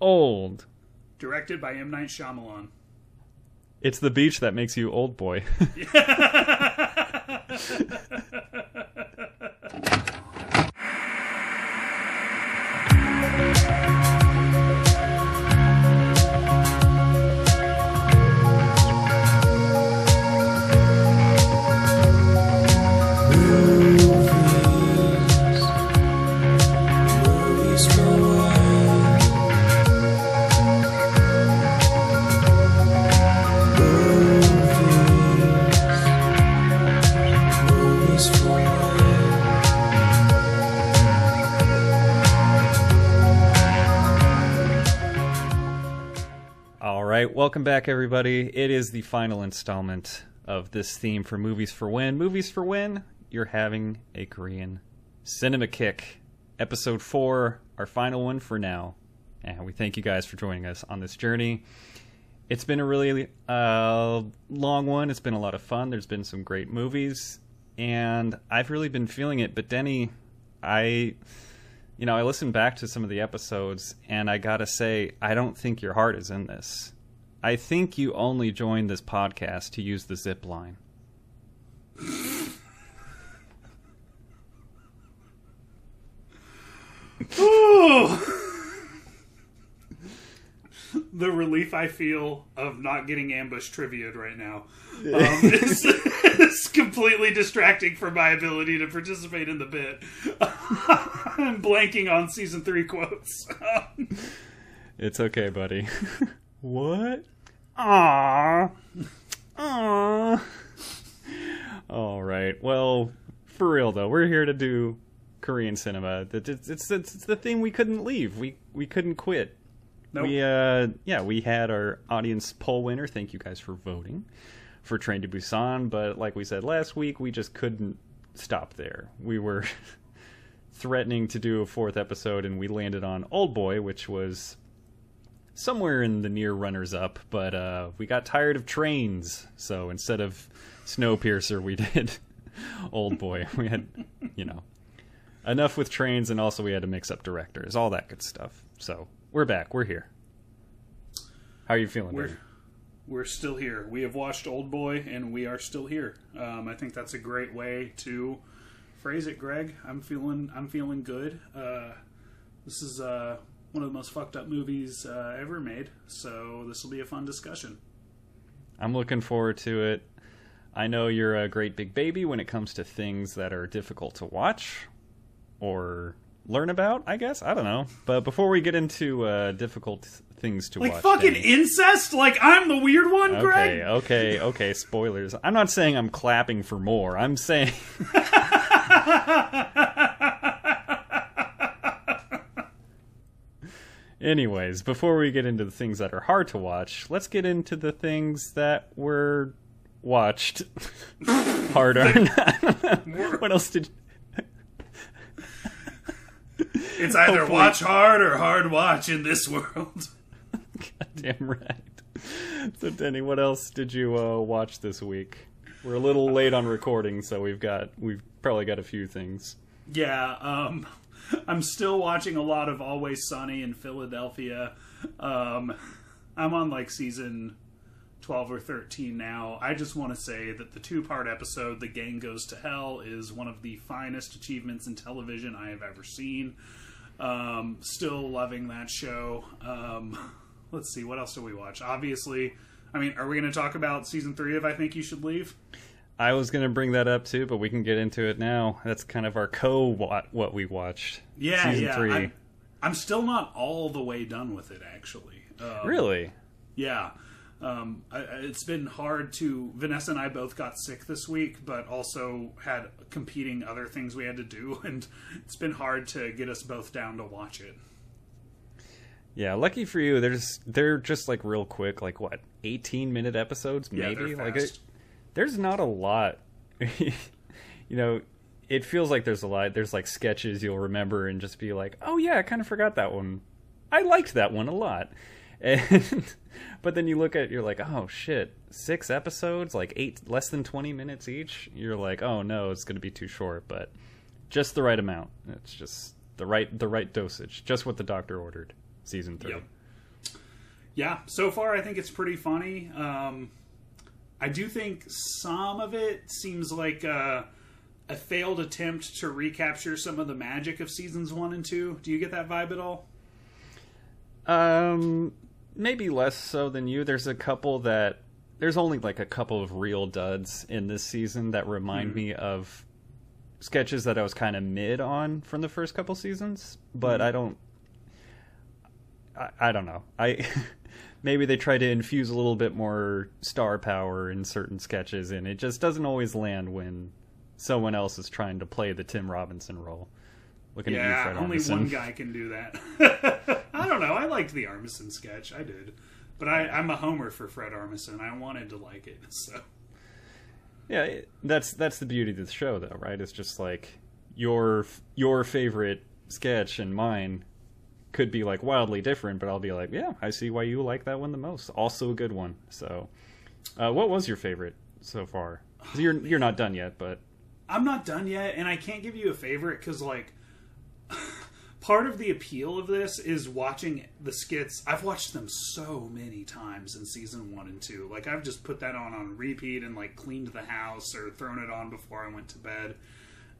old. Directed by M Night Shyamalan. It's the beach that makes you old boy. right, welcome back, everybody. It is the final installment of this theme for Movies for When. Movies for When, you're having a Korean cinema kick. Episode 4, our final one for now. And we thank you guys for joining us on this journey. It's been a really uh, long one. It's been a lot of fun. There's been some great movies, and I've really been feeling it. But Denny, I you know, I listened back to some of the episodes, and I gotta say, I don't think your heart is in this. I think you only joined this podcast to use the zip line. Ooh. the relief I feel of not getting ambush triviaed right now um, is, is completely distracting from my ability to participate in the bit. I'm blanking on season three quotes. It's okay, buddy. What? Aww. Aww. All right. Well, for real though, we're here to do Korean cinema. It's, it's, it's, it's the thing we couldn't leave. We we couldn't quit. Nope. We uh yeah, we had our audience poll winner. Thank you guys for voting for Train to Busan, but like we said last week, we just couldn't stop there. We were threatening to do a fourth episode and we landed on Old Boy, which was somewhere in the near runners up, but uh we got tired of trains, so instead of Snowpiercer, we did Old Boy. We had, you know, enough with trains and also we had to mix up directors, all that good stuff. So, we're back. We're here. How are you feeling? We're Dave? we're still here. We have watched Old Boy, and we are still here. Um, I think that's a great way to phrase it, Greg. I'm feeling I'm feeling good. Uh, this is uh, one of the most fucked up movies uh, ever made, so this will be a fun discussion. I'm looking forward to it. I know you're a great big baby when it comes to things that are difficult to watch or learn about, I guess. I don't know. But before we get into uh, difficult things to Like watch. fucking Danny- incest? Like I'm the weird one, Greg. Okay, Greg? okay, okay, spoilers. I'm not saying I'm clapping for more. I'm saying Anyways, before we get into the things that are hard to watch, let's get into the things that were watched harder. what else did It's either Hopefully- watch hard or hard watch in this world. Damn right. So, Denny, what else did you uh, watch this week? We're a little late on recording, so we've got we've probably got a few things. Yeah, um, I'm still watching a lot of Always Sunny in Philadelphia. Um, I'm on like season 12 or 13 now. I just want to say that the two part episode, The Gang Goes to Hell, is one of the finest achievements in television I have ever seen. Um, still loving that show. Um, let's see, what else do we watch? Obviously, I mean, are we going to talk about season three of I Think You Should Leave? I was going to bring that up too, but we can get into it now. That's kind of our co what we watched. Yeah, season yeah. three. I'm, I'm still not all the way done with it, actually. Um, Really? Yeah. Um, I, it's been hard to. Vanessa and I both got sick this week, but also had competing other things we had to do, and it's been hard to get us both down to watch it. Yeah, lucky for you. There's they're just like real quick, like what, 18 minute episodes maybe? they're Like it, there's not a lot. you know, it feels like there's a lot. There's like sketches you'll remember and just be like, "Oh yeah, I kind of forgot that one. I liked that one a lot." And but then you look at it, you're like, "Oh shit, six episodes, like 8 less than 20 minutes each." You're like, "Oh no, it's going to be too short." But just the right amount. It's just the right the right dosage. Just what the doctor ordered. Season 3. Yep. yeah, so far I think it's pretty funny. Um, I do think some of it seems like a, a failed attempt to recapture some of the magic of seasons one and two. Do you get that vibe at all? Um, maybe less so than you. There's a couple that there's only like a couple of real duds in this season that remind mm. me of sketches that I was kind of mid on from the first couple seasons, but mm. I don't. I, I don't know. I maybe they try to infuse a little bit more star power in certain sketches, and it just doesn't always land when someone else is trying to play the Tim Robinson role. Looking yeah, at you, Fred only Armisen. one guy can do that. I don't know. I liked the Armisen sketch. I did, but I, I'm a homer for Fred Armisen. I wanted to like it, so. Yeah, that's that's the beauty of the show, though, right? It's just like your your favorite sketch and mine could be like wildly different, but I'll be like, yeah, I see why you like that one the most. Also a good one. So, uh, what was your favorite so far? You're you're not done yet, but I'm not done yet, and I can't give you a favorite because like part of the appeal of this is watching the skits. I've watched them so many times in season one and two. Like I've just put that on on repeat and like cleaned the house or thrown it on before I went to bed.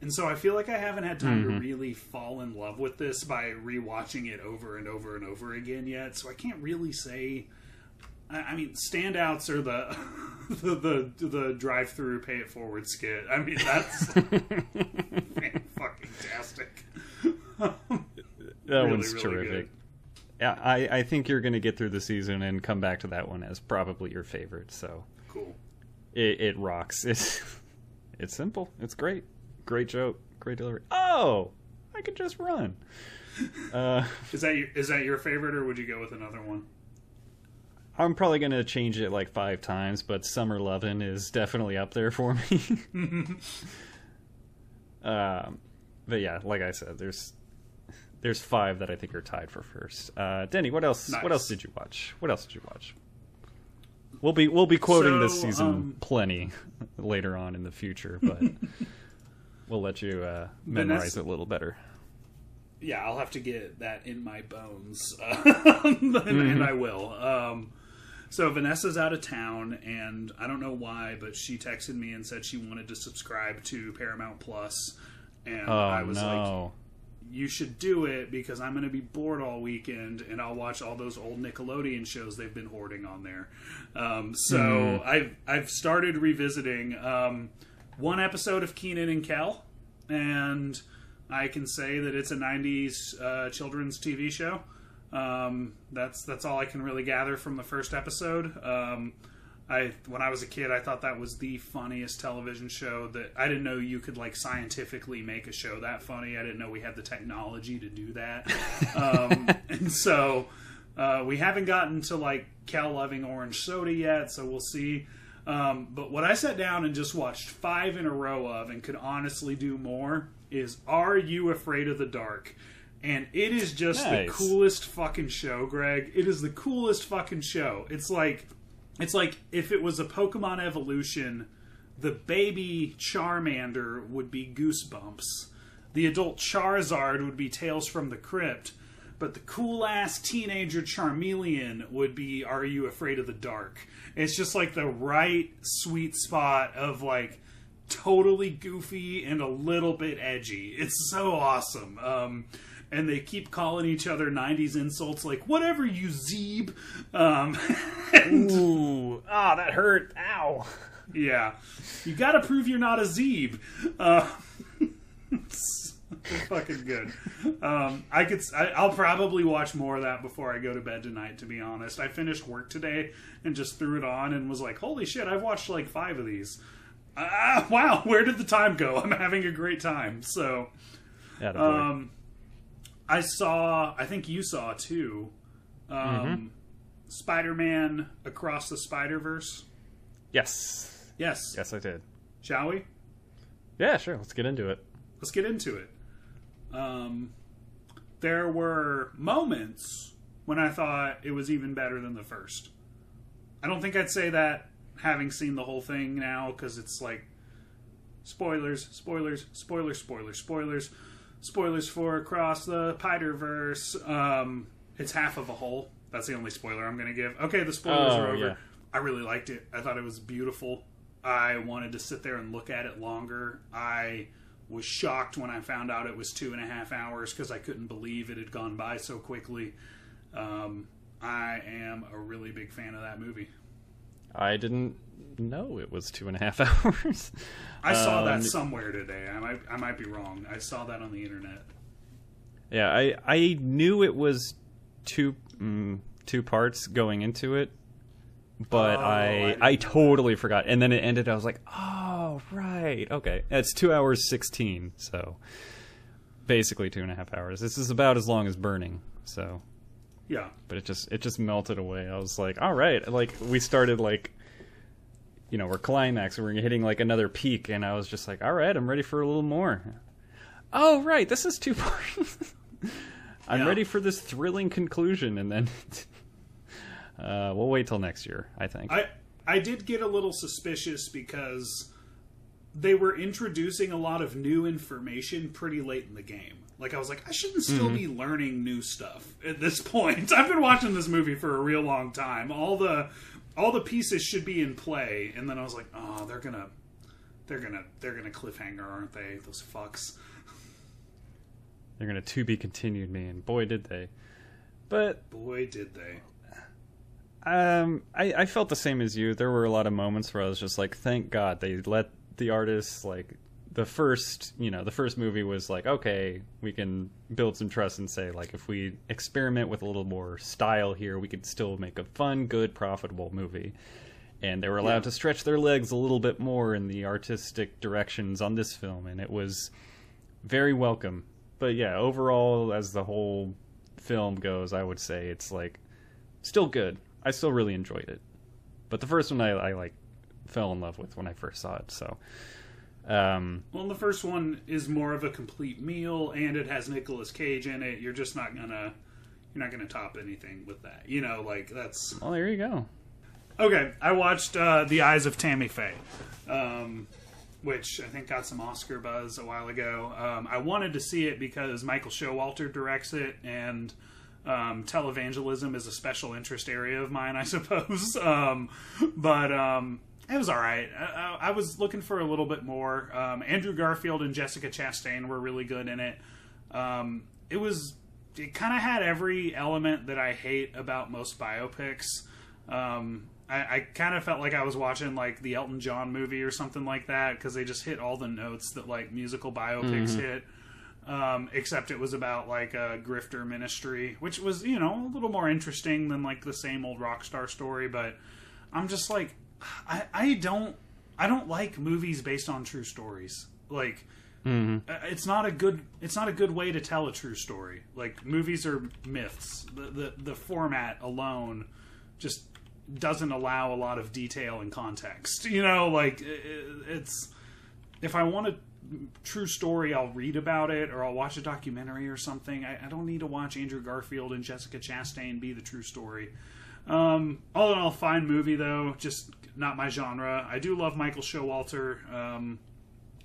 And so I feel like I haven't had time mm-hmm. to really fall in love with this by rewatching it over and over and over again yet. So I can't really say. I mean, standouts are the the the, the drive through pay it forward skit. I mean, that's fucking tastic. that really, one's really terrific. Good. Yeah, I, I think you're going to get through the season and come back to that one as probably your favorite. So cool. It, it rocks. It's it's simple. It's great. Great joke. Great delivery. Oh, I could just run. Uh, is that your, is that your favorite, or would you go with another one? I'm probably going to change it like five times, but Summer Lovin' is definitely up there for me. um, but yeah, like I said, there's there's five that I think are tied for first. Uh, Denny, what else? Nice. What else did you watch? What else did you watch? We'll be we'll be quoting so, this season um, plenty later on in the future, but we'll let you uh, memorize it a little better. Yeah, I'll have to get that in my bones, and, mm-hmm. and, I will. Um, so Vanessa's out of town, and I don't know why, but she texted me and said she wanted to subscribe to Paramount Plus, and oh, I was no. like, "You should do it because I'm going to be bored all weekend, and I'll watch all those old Nickelodeon shows they've been hoarding on there." Um, so mm. I've I've started revisiting. Um, one episode of Kenan and Kel, and I can say that it's a '90s uh, children's TV show. Um, that's that's all I can really gather from the first episode. Um, I when I was a kid, I thought that was the funniest television show. That I didn't know you could like scientifically make a show that funny. I didn't know we had the technology to do that. um, and so uh, we haven't gotten to like Kel loving orange soda yet. So we'll see. Um, but what I sat down and just watched five in a row of and could honestly do more is Are You Afraid of the Dark? And it is just nice. the coolest fucking show, Greg. It is the coolest fucking show. It's like it's like if it was a Pokemon evolution, the baby Charmander would be Goosebumps. The adult Charizard would be Tales from the Crypt, but the cool ass teenager Charmeleon would be Are You Afraid of the Dark? It's just like the right sweet spot of like totally goofy and a little bit edgy. It's so awesome. Um, and they keep calling each other 90s insults like whatever you zeeb. Um, and, ooh. Ah oh, that hurt. Ow. Yeah. You gotta prove you're not a zeeb. Uh, it's, fucking good um, i could I, i'll probably watch more of that before i go to bed tonight to be honest i finished work today and just threw it on and was like, holy shit, I've watched like five of these. Ah, wow, where did the time go? I'm having a great time. So, um, I saw, I think you saw too, um, mm-hmm. Spider Man Across the Spider Verse. Yes. Yes. Yes, I did. Shall we? Yeah, sure. Let's get into it. Let's get into it. Um, there were moments when I thought it was even better than the first. I don't think I'd say that having seen the whole thing now because it's like spoilers, spoilers, spoilers, spoilers, spoilers, spoilers for Across the Spider Verse. Um, it's half of a whole. That's the only spoiler I'm going to give. Okay, the spoilers Oh, are over. yeah. I really liked it. I thought it was beautiful. I wanted to sit there and look at it longer. I was shocked when I found out it was two and a half hours because I couldn't believe it had gone by so quickly. Um, I am a really big fan of that movie. I didn't know it was two and a half hours. I saw Um, that somewhere today. I might I might be wrong. I saw that on the internet. Yeah, I I knew it was two mm, two parts going into it, but Oh, I I I totally forgot. And then it ended. I was like, oh right, okay. It's two hours sixteen, so basically two and a half hours. This is about as long as Burning. So, Yeah. but it just it just melted away. I was like, all right, like we started like. You know, we're climaxing, we're hitting like another peak, and I was just like, all right, I'm ready for a little more. Oh, right, this is two parts. I'm Yeah. ready for this thrilling conclusion, and then uh, we'll wait till next year. I think. I I did get a little suspicious because they were introducing a lot of new information pretty late in the game. Like I was like, I shouldn't still Mm-hmm. be learning new stuff at this point. I've been watching this movie for a real long time. All the all the pieces should be in play, and then I was like, oh, they're gonna they're gonna they're gonna cliffhanger, aren't they? Those fucks. They're gonna to be continued me, and boy did they. But Boy, did they. um, I, I felt the same as you. There were a lot of moments where I was just like, thank God they let the artists like the first you know the first movie was like okay we can build some trust and say like if we experiment with a little more style here we could still make a fun good profitable movie. And they were allowed Yeah. to stretch their legs a little bit more in the artistic directions on this film and it was very welcome. But yeah overall as the whole film goes i would say it's like still good. I still really enjoyed it. But the first one i, I like fell in love with when i first saw it so um Well, the first one is more of a complete meal, and it has Nicolas Cage in it. You're just not gonna, you're not gonna top anything with that. You know, like that's well there you go okay. I watched uh, The Eyes of Tammy Faye, um, which I think got some Oscar buzz a while ago. Um, I wanted to see it because Michael Showalter directs it, and um, televangelism is a special interest area of mine, I suppose. Um, but um, it was all right. I, I, was looking for a little bit more. Um, Andrew Garfield and Jessica Chastain were really good in it. Um, it was. It kind of had every element that I hate about most biopics. Um, I, I kind of felt like I was watching like the Elton John movie or something like that because they just hit all the notes that like musical biopics hit um, except it was about like a grifter ministry, which was you know a little more interesting than like the same old rock star story. But I'm just like, I, I don't I don't like movies based on true stories. Like, uh, it's not a good it's not a good way to tell a true story. Like movies are myths. The the, the format alone just doesn't allow a lot of detail and context. You know, like i- i- it's if I want a true story, I'll read about it or I'll watch a documentary or something. I, I don't need to watch Andrew Garfield and Jessica Chastain be the true story. Um, all in all, fine movie though, just not my genre. I do love Michael Showalter, um,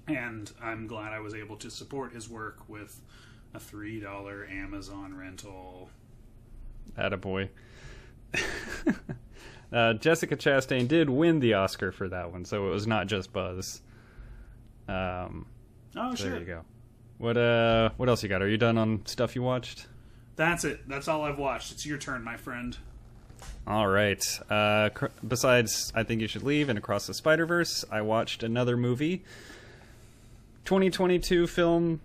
and I'm glad I was able to support his work with a three dollar Amazon rental. Attaboy. uh, Jessica Chastain did win the Oscar for that one, so it was not just Buzz. Um, Oh, so sure. there you go. What uh, what else you got? Are you done on stuff you watched? That's it. That's all I've watched. It's your turn, my friend. All right. Uh, cr- besides, I think you should leave and Across the Spider Verse. I watched another movie. 2022 film,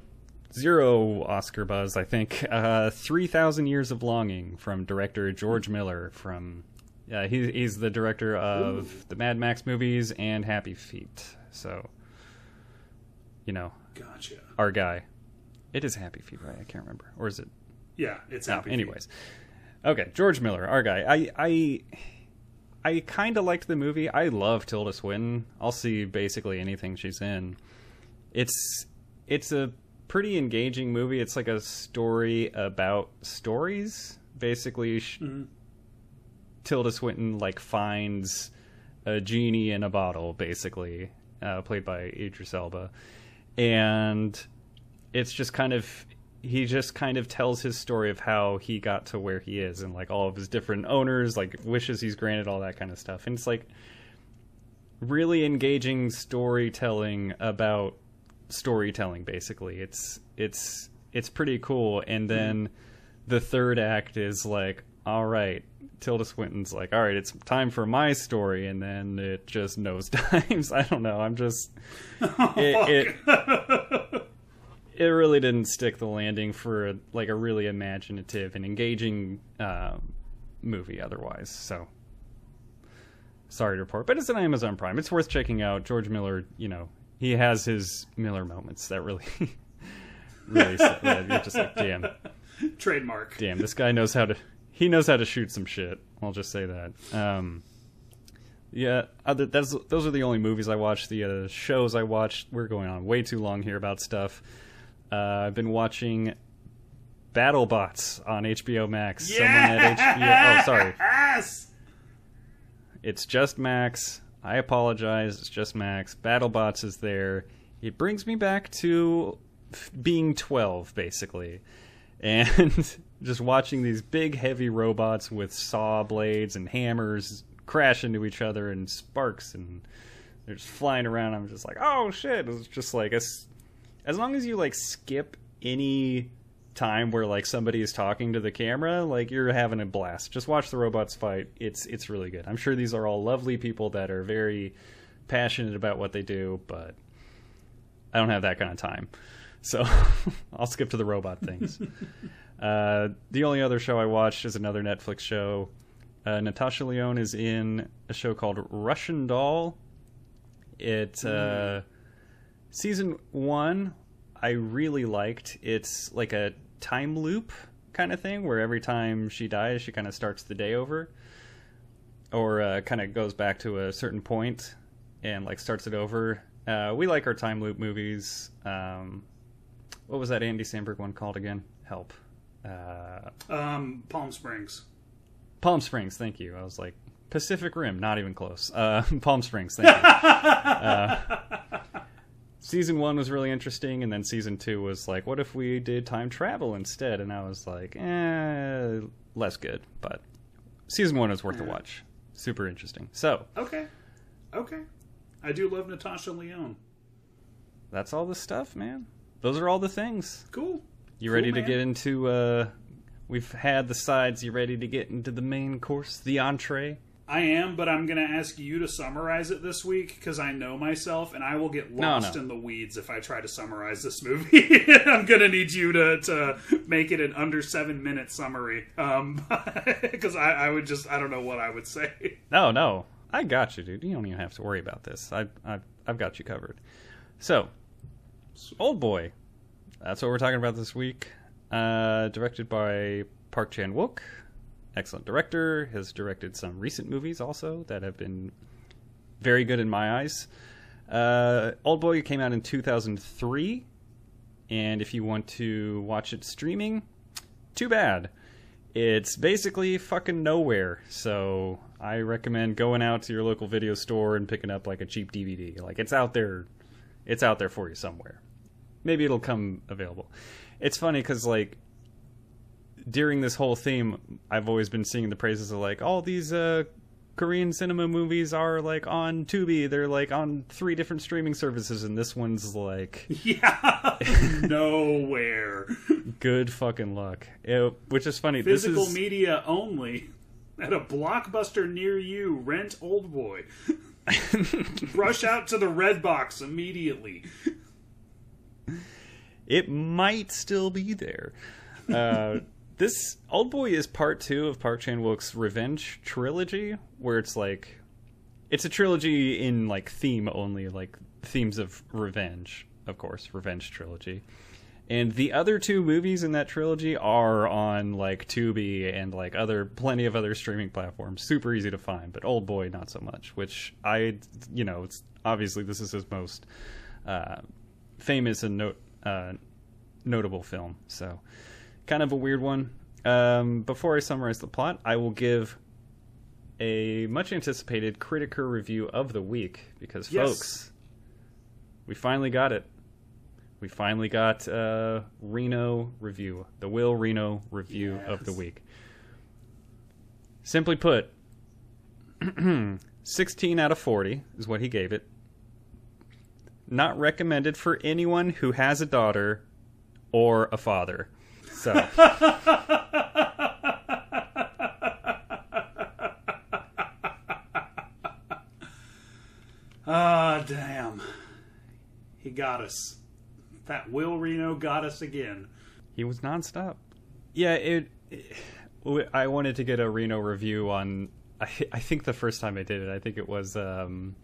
zero Oscar buzz. I think. Uh, Three Thousand Years of Longing from director George Miller. From yeah, he, he's the director of the Mad Max movies and Happy Feet. So, you know, Gotcha. our guy. It is Happy Feet, right? I can't remember, or is it? Yeah, it's No, happy. Feet. Okay, George Miller, our guy. I I I kind of liked the movie. I love Tilda Swinton. I'll see basically anything she's in. It's it's a pretty engaging movie. It's like a story about stories. Basically, sh- Tilda Swinton like finds a genie in a bottle, basically, uh, played by Idris Elba, and it's just kind of he just kind of tells his story of how he got to where he is and like all of his different owners, like wishes he's granted, all that kind of stuff. And it's like really engaging storytelling about storytelling basically. It's it's it's pretty cool. And then hmm. the third act is like all right tilda swinton's like all right it's time for my story. And then it just nosedives. I don't know. I'm just it, it, it really didn't stick the landing for like a really imaginative and engaging uh, movie otherwise so. Sorry to report but it's an amazon prime. It's worth checking out. George miller you know he has his miller moments that really really yeah, you're just like damn. Trademark. damn this guy knows how to he knows how to shoot some shit. I'll just say that. Um yeah other that's those are the only movies i watched. The uh, shows i watched we're going on way too long here about stuff uh, i've been watching battlebots on hbo max someone at hbo oh sorry Yes. it's just Max. I apologize. It's just Max. BattleBots is there. It brings me back to f- being 12, basically. And just watching these big, heavy robots with saw blades and hammers crash into each other and sparks and they're just flying around. I'm just like, oh shit. It's just like, as, as long as you like skip any time where like somebody is talking to the camera like you're having a blast. Just watch the robots fight. It's it's really good. I'm sure these are all lovely people that are very passionate about what they do but i don't have that kind of time. So i'll skip to the robot things. Uh, the only other show i watched is another netflix show. Uh, natasha lyonne is in a show called russian doll. It uh, season one I really liked. It's like a time loop kind of thing where every time she dies, she kind of starts the day over, or uh, kind of goes back to a certain point and like starts it over. Uh, we like our time loop movies. Um, what was that Andy Samberg one called again? Help. Uh, Um, Palm Springs. Palm Springs. Thank you. I was like Pacific Rim. Not even close. Uh, Palm Springs. Thank you. Season one was really interesting, and then season two was like, what if we did time travel instead? And I was like, eh, less good. But season one was worth a watch. Super interesting. So Okay. Okay. I do love Natasha Lyonne. that's all the stuff, man. Those are all the things. Cool. You Cool, ready to man. get into? uh We've had the sides. You ready to get into the main course, the entree? I am, but I'm going to ask you to summarize it this week because I know myself and I will get lost no. in the weeds if I try to summarize this movie. I'm going to need you to, to make it an under seven minute summary because I, I would just, I don't know what I would say. No, no, I got you, dude. You don't even have to worry about this. I, I, I've got you covered. So, Old Boy. That's what we're talking about this week. Uh, directed by Park Chan Wook. Excellent director. Has directed some recent movies also that have been very good in my eyes. Uh, Old Boy came out in 2003. And if you want to watch it streaming, too bad. It's basically fucking nowhere. So I recommend going out to your local video store and picking up like a cheap DVD. Like it's out there, it's out there for you somewhere. Maybe it'll come available. It's funny because like during this whole theme, I've always been seeing the praises of like all these uh, Korean cinema movies are like on Tubi. They're like on three different streaming services, and this one's like Yeah. Nowhere. good fucking luck. It- which is funny. Physical this is, media only. At a blockbuster near you, rent Old Boy. Rush out to the red box immediately. it might still be there. Uh, this Old Boy is part two of Park Chan Wook's Revenge trilogy, where it's like it's a trilogy in like theme only, like themes of revenge, of course, revenge trilogy. And the other two movies in that trilogy are on like Tubi and like other plenty of other streaming platforms. Super easy to find, but Old Boy not so much. Which I, you know, it's obviously this is his most uh, famous and note uh, notable film. So, kind of a weird one. Um, before I summarize the plot, I will give a much anticipated Criticker review of the week because, Yes. folks, we finally got it. we finally got uh, Reno review, the Will Reno review of the week. Simply put, 16 out of 40 is what he gave it. Not recommended for anyone who has a daughter or a father. So, Ah, damn. He got us. That Will Reno got us again. he was nonstop. Yeah, it, it- I wanted to get a Reno review on. I, I think the first time I did it, I think it was, um,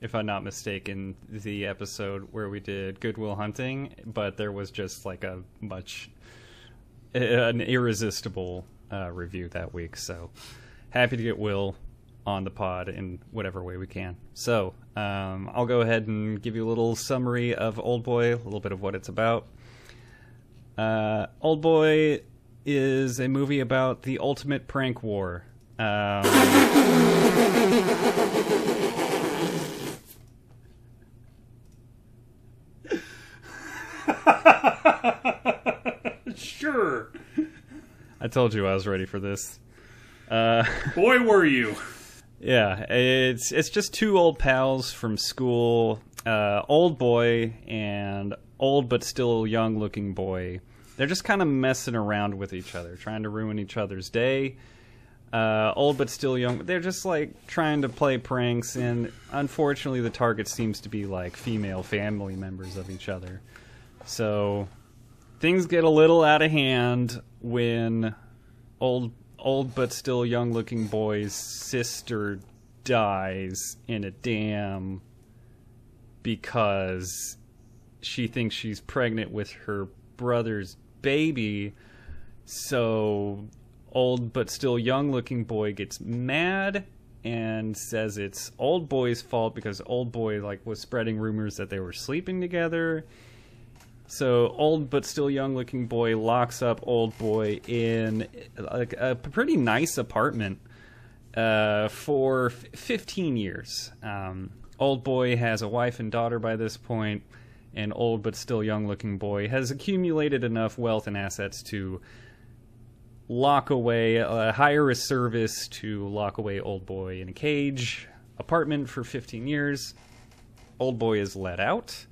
if I'm not mistaken, the episode where we did Goodwill Hunting, but there was just like a much an irresistible uh, review that week. So happy to get Will on the pod in whatever way we can. So um, I'll go ahead and give you a little summary of Old Boy, a little bit of what it's about. Uh, Old Boy is a movie about the ultimate prank war. Um, I told you I was ready for this. Uh, Boy, were you. yeah, it's it's just two old pals from school, uh, old boy and old but still young looking boy. They're just kind of messing around with each other, trying to ruin each other's day. Uh, old but still young. They're just like trying to play pranks, and unfortunately, the target seems to be like female family members of each other. So things get a little out of hand when old old but still young looking boy's sister dies in a dam because she thinks she's pregnant with her brother's baby. So old but still young looking boy gets mad and says it's old boy's fault because old boy like was spreading rumors that they were sleeping together so old but still young looking boy locks up old boy in like a pretty nice apartment uh, for f- 15 years. Um, old boy has a wife and daughter by this point, and old but still young looking boy has accumulated enough wealth and assets to lock away, uh, hire a service to lock away old boy in a cage apartment for 15 years. Old boy is let out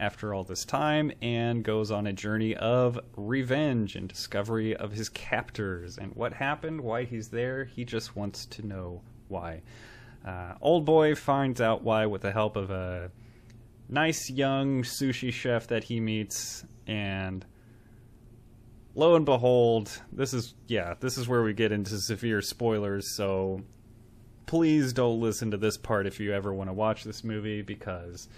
after all this time and goes on a journey of revenge and discovery of his captors and what happened, why he's there. He just wants to know why. Uh, old boy finds out why with the help of a nice young sushi chef that he meets and lo and behold this is yeah this is where we get into severe spoilers so please don't listen to this part if you ever want to watch this movie because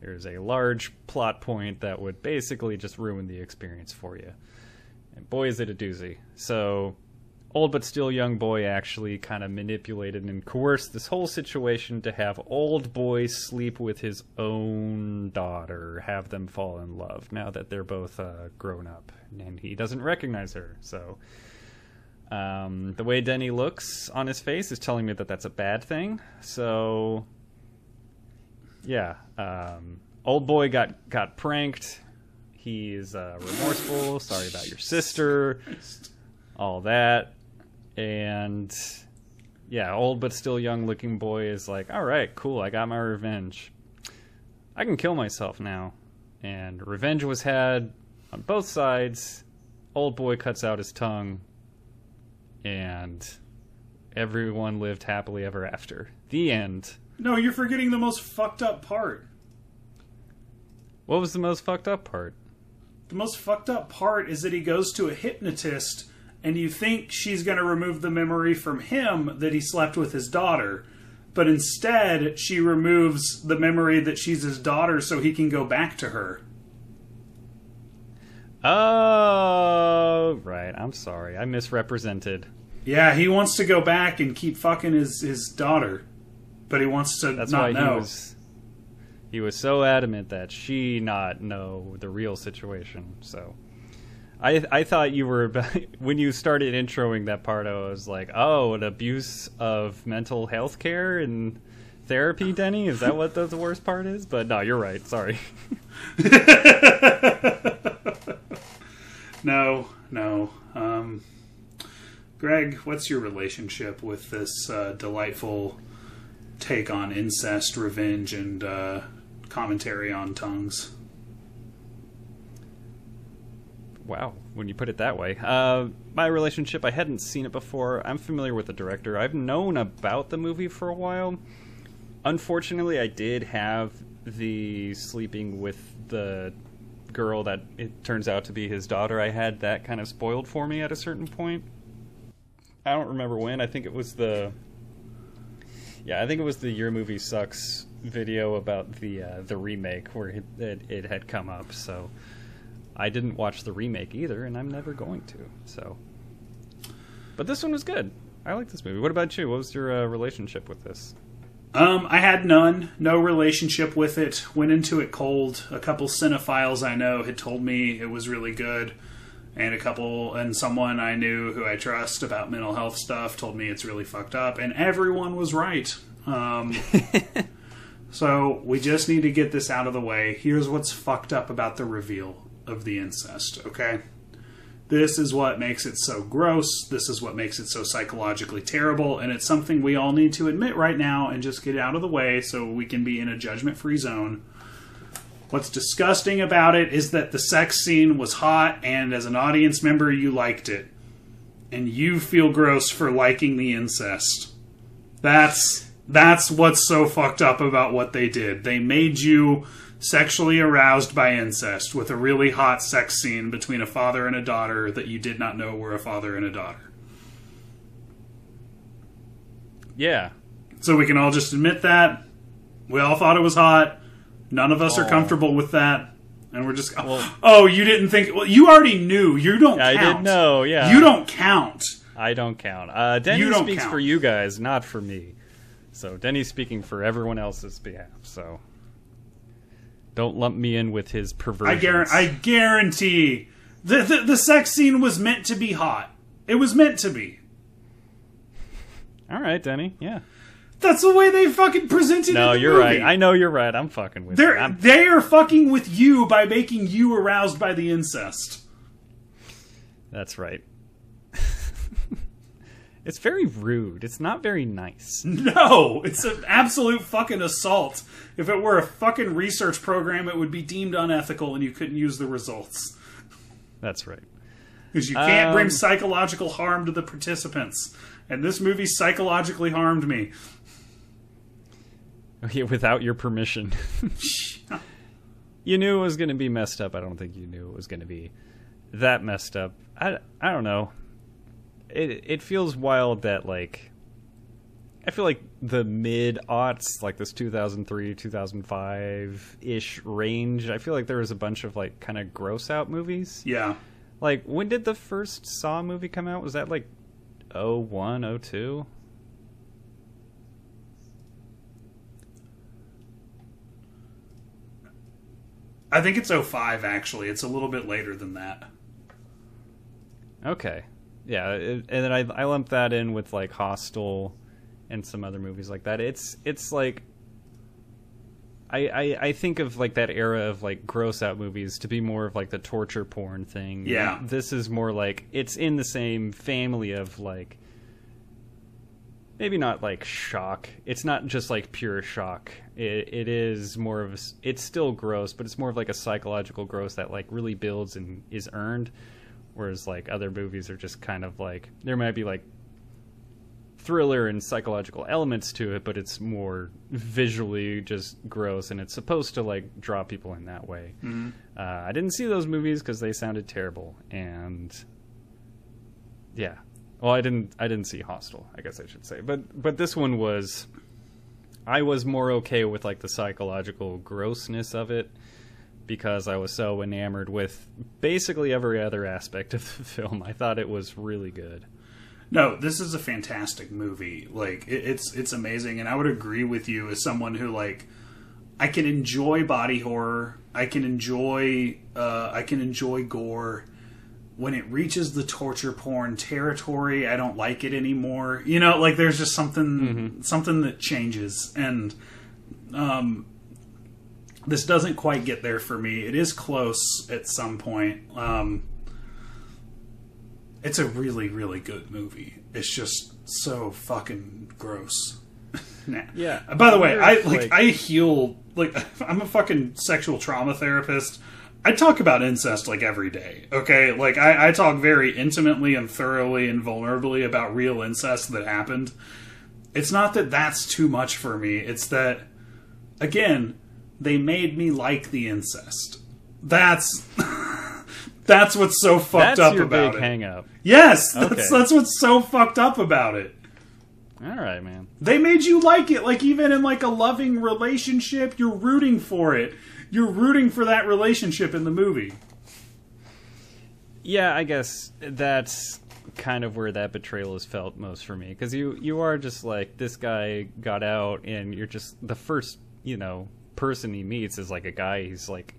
there's a large plot point that would basically just ruin the experience for you. And boy, is it a doozy. So, old but still young boy actually kind of manipulated and coerced this whole situation to have old boy sleep with his own daughter, have them fall in love now that they're both uh, grown up. And he doesn't recognize her. So, um, the way Denny looks on his face is telling me that that's a bad thing. So, yeah, um, old boy got got pranked. He's uh, remorseful. Sorry about your sister. All that, and yeah, old but still young looking boy is like, all right, cool. I got my revenge. I can kill myself now, and revenge was had on both sides. Old boy cuts out his tongue, and everyone lived happily ever after. The end. No, you're forgetting the most fucked up part. What was the most fucked up part? The most fucked up part is that he goes to a hypnotist and you think she's going to remove the memory from him that he slept with his daughter. But instead, she removes the memory that she's his daughter so he can go back to her. Oh, right. I'm sorry. I misrepresented. Yeah, he wants to go back and keep fucking his, his daughter. But he wants to That's not why know. he was he was so adamant that she not know the real situation. So I I thought you were when you started introing that part I was like, "Oh, an abuse of mental health care and therapy, Denny? Is that what the, the worst part is? But no, you're right. Sorry. no, no. Um, Greg, what's your relationship with this uh, delightful take on incest, revenge, and uh, commentary on tongues? Wow, when you put it that way. Uh, my relationship, I hadn't seen it before. I'm familiar with the director. I've known about the movie for a while. Unfortunately, I did have the sleeping with the girl that it turns out to be his daughter. I had that kind of spoiled for me at a certain point. I don't remember when. I think it was the. Yeah, I think it was the Your Movie Sucks video about the uh, the remake where it, it, it had come up. So I didn't watch the remake either, and I'm never going to. So, but this one was good. I like this movie. What about you? What was your uh, relationship with this? Um, I had none, no relationship with it. Went into it cold. A couple cinephiles I know had told me it was really good, and a couple and someone I knew who I trust about mental health stuff told me it's really fucked up, and everyone was right. Um, so we just need to get this out of the way. Here's what's fucked up about the reveal of the incest. Okay. This is what makes it so gross. This is what makes it so psychologically terrible. And it's something we all need to admit right now and just get out of the way so we can be in a judgment free zone. What's disgusting about it is that the sex scene was hot, and as an audience member, you liked it. And you feel gross for liking the incest. That's that's what's so fucked up about what they did. They made you sexually aroused by incest with a really hot sex scene between a father and a daughter that you did not know were a father and a daughter. Yeah. So we can all just admit that. We all thought it was hot. None of us are Oh. comfortable with that. And we're just, Well- oh, you didn't think, well, you already knew. You don't I count. didn't know, yeah. You don't count. I don't count. Uh, Denny speaks count. for you guys, not for me. So Denny's speaking for everyone else's behalf. So don't lump me in with his I, perversions. guarantee. I guarantee. The, the, the sex scene was meant to be hot. It was meant to be. All right, Denny. Yeah. That's the way they fucking presented No, it the you're movie. right. I know you're right. I'm fucking with you. They're I'm, they are fucking with you by making you aroused by the incest. that's right. it's very rude. It's not very nice. No, it's an absolute fucking assault. If it were a fucking research program, it would be deemed unethical and you couldn't use the results. That's right. Because you can't bring Um, psychological harm to the participants. And this movie psychologically harmed me. Yeah, Without your permission. you knew it was going to be messed up. I don't think you knew it was going to be that messed up. I, I don't know. It it feels wild that like I feel like the mid aughts, like this 2003, 2005 ish range. I feel like there was a bunch of like kind of gross out movies. Yeah. Like when did the first Saw movie come out? Was that like 01, 02? I think it's 05, actually. It's a little bit later than that. Okay. Yeah, it, and then I I lump that in with like Hostel and some other movies like that. It's it's like I, I I think of like that era of like gross out movies to be more of like the torture porn thing. Yeah. This is more like it's in the same family of like maybe not like shock. It's not just like pure shock. It it is more of a, it's still gross, but it's more of like a psychological gross that like really builds and is earned. Whereas like other movies are just kind of like there might be like thriller and psychological elements to it, but it's more visually just gross, and it's supposed to like draw people in that way. Uh, I didn't see those movies because they sounded terrible, and yeah. Well, I didn't. I didn't see Hostel. I guess I should say, but but this one was. I was more okay with like the psychological grossness of it because I was so enamored with basically every other aspect of the film. I thought it was really good. No, this is a fantastic movie. Like it, it's it's amazing, and I would agree with you as someone who like I can enjoy body horror. I can enjoy uh, I can enjoy gore. When it reaches the torture porn territory, I don't like it anymore. You know, like there's just something something that changes, and um, this doesn't quite get there for me. It is close at some point. Um, it's a really, really good movie. It's just so fucking gross. nah. Yeah. By the way, I like, like- I heal like I'm a fucking sexual trauma therapist. I talk about incest like every day. Okay, like I, I talk very intimately and thoroughly and vulnerably about real incest that happened. It's not that that's too much for me. It's that again, they made me like the incest. That's that's what's so fucked That's up your about big it. hang up. Yes, that's Okay. that's what's so fucked up about it. All right, man. They made you like it. Like even in like a loving relationship, you're rooting for it. You're rooting for that relationship in the movie. Yeah, I guess that's kind of where that betrayal is felt most for me. Because you you are just like this guy got out and you're just the first you know person he meets is like a guy he's like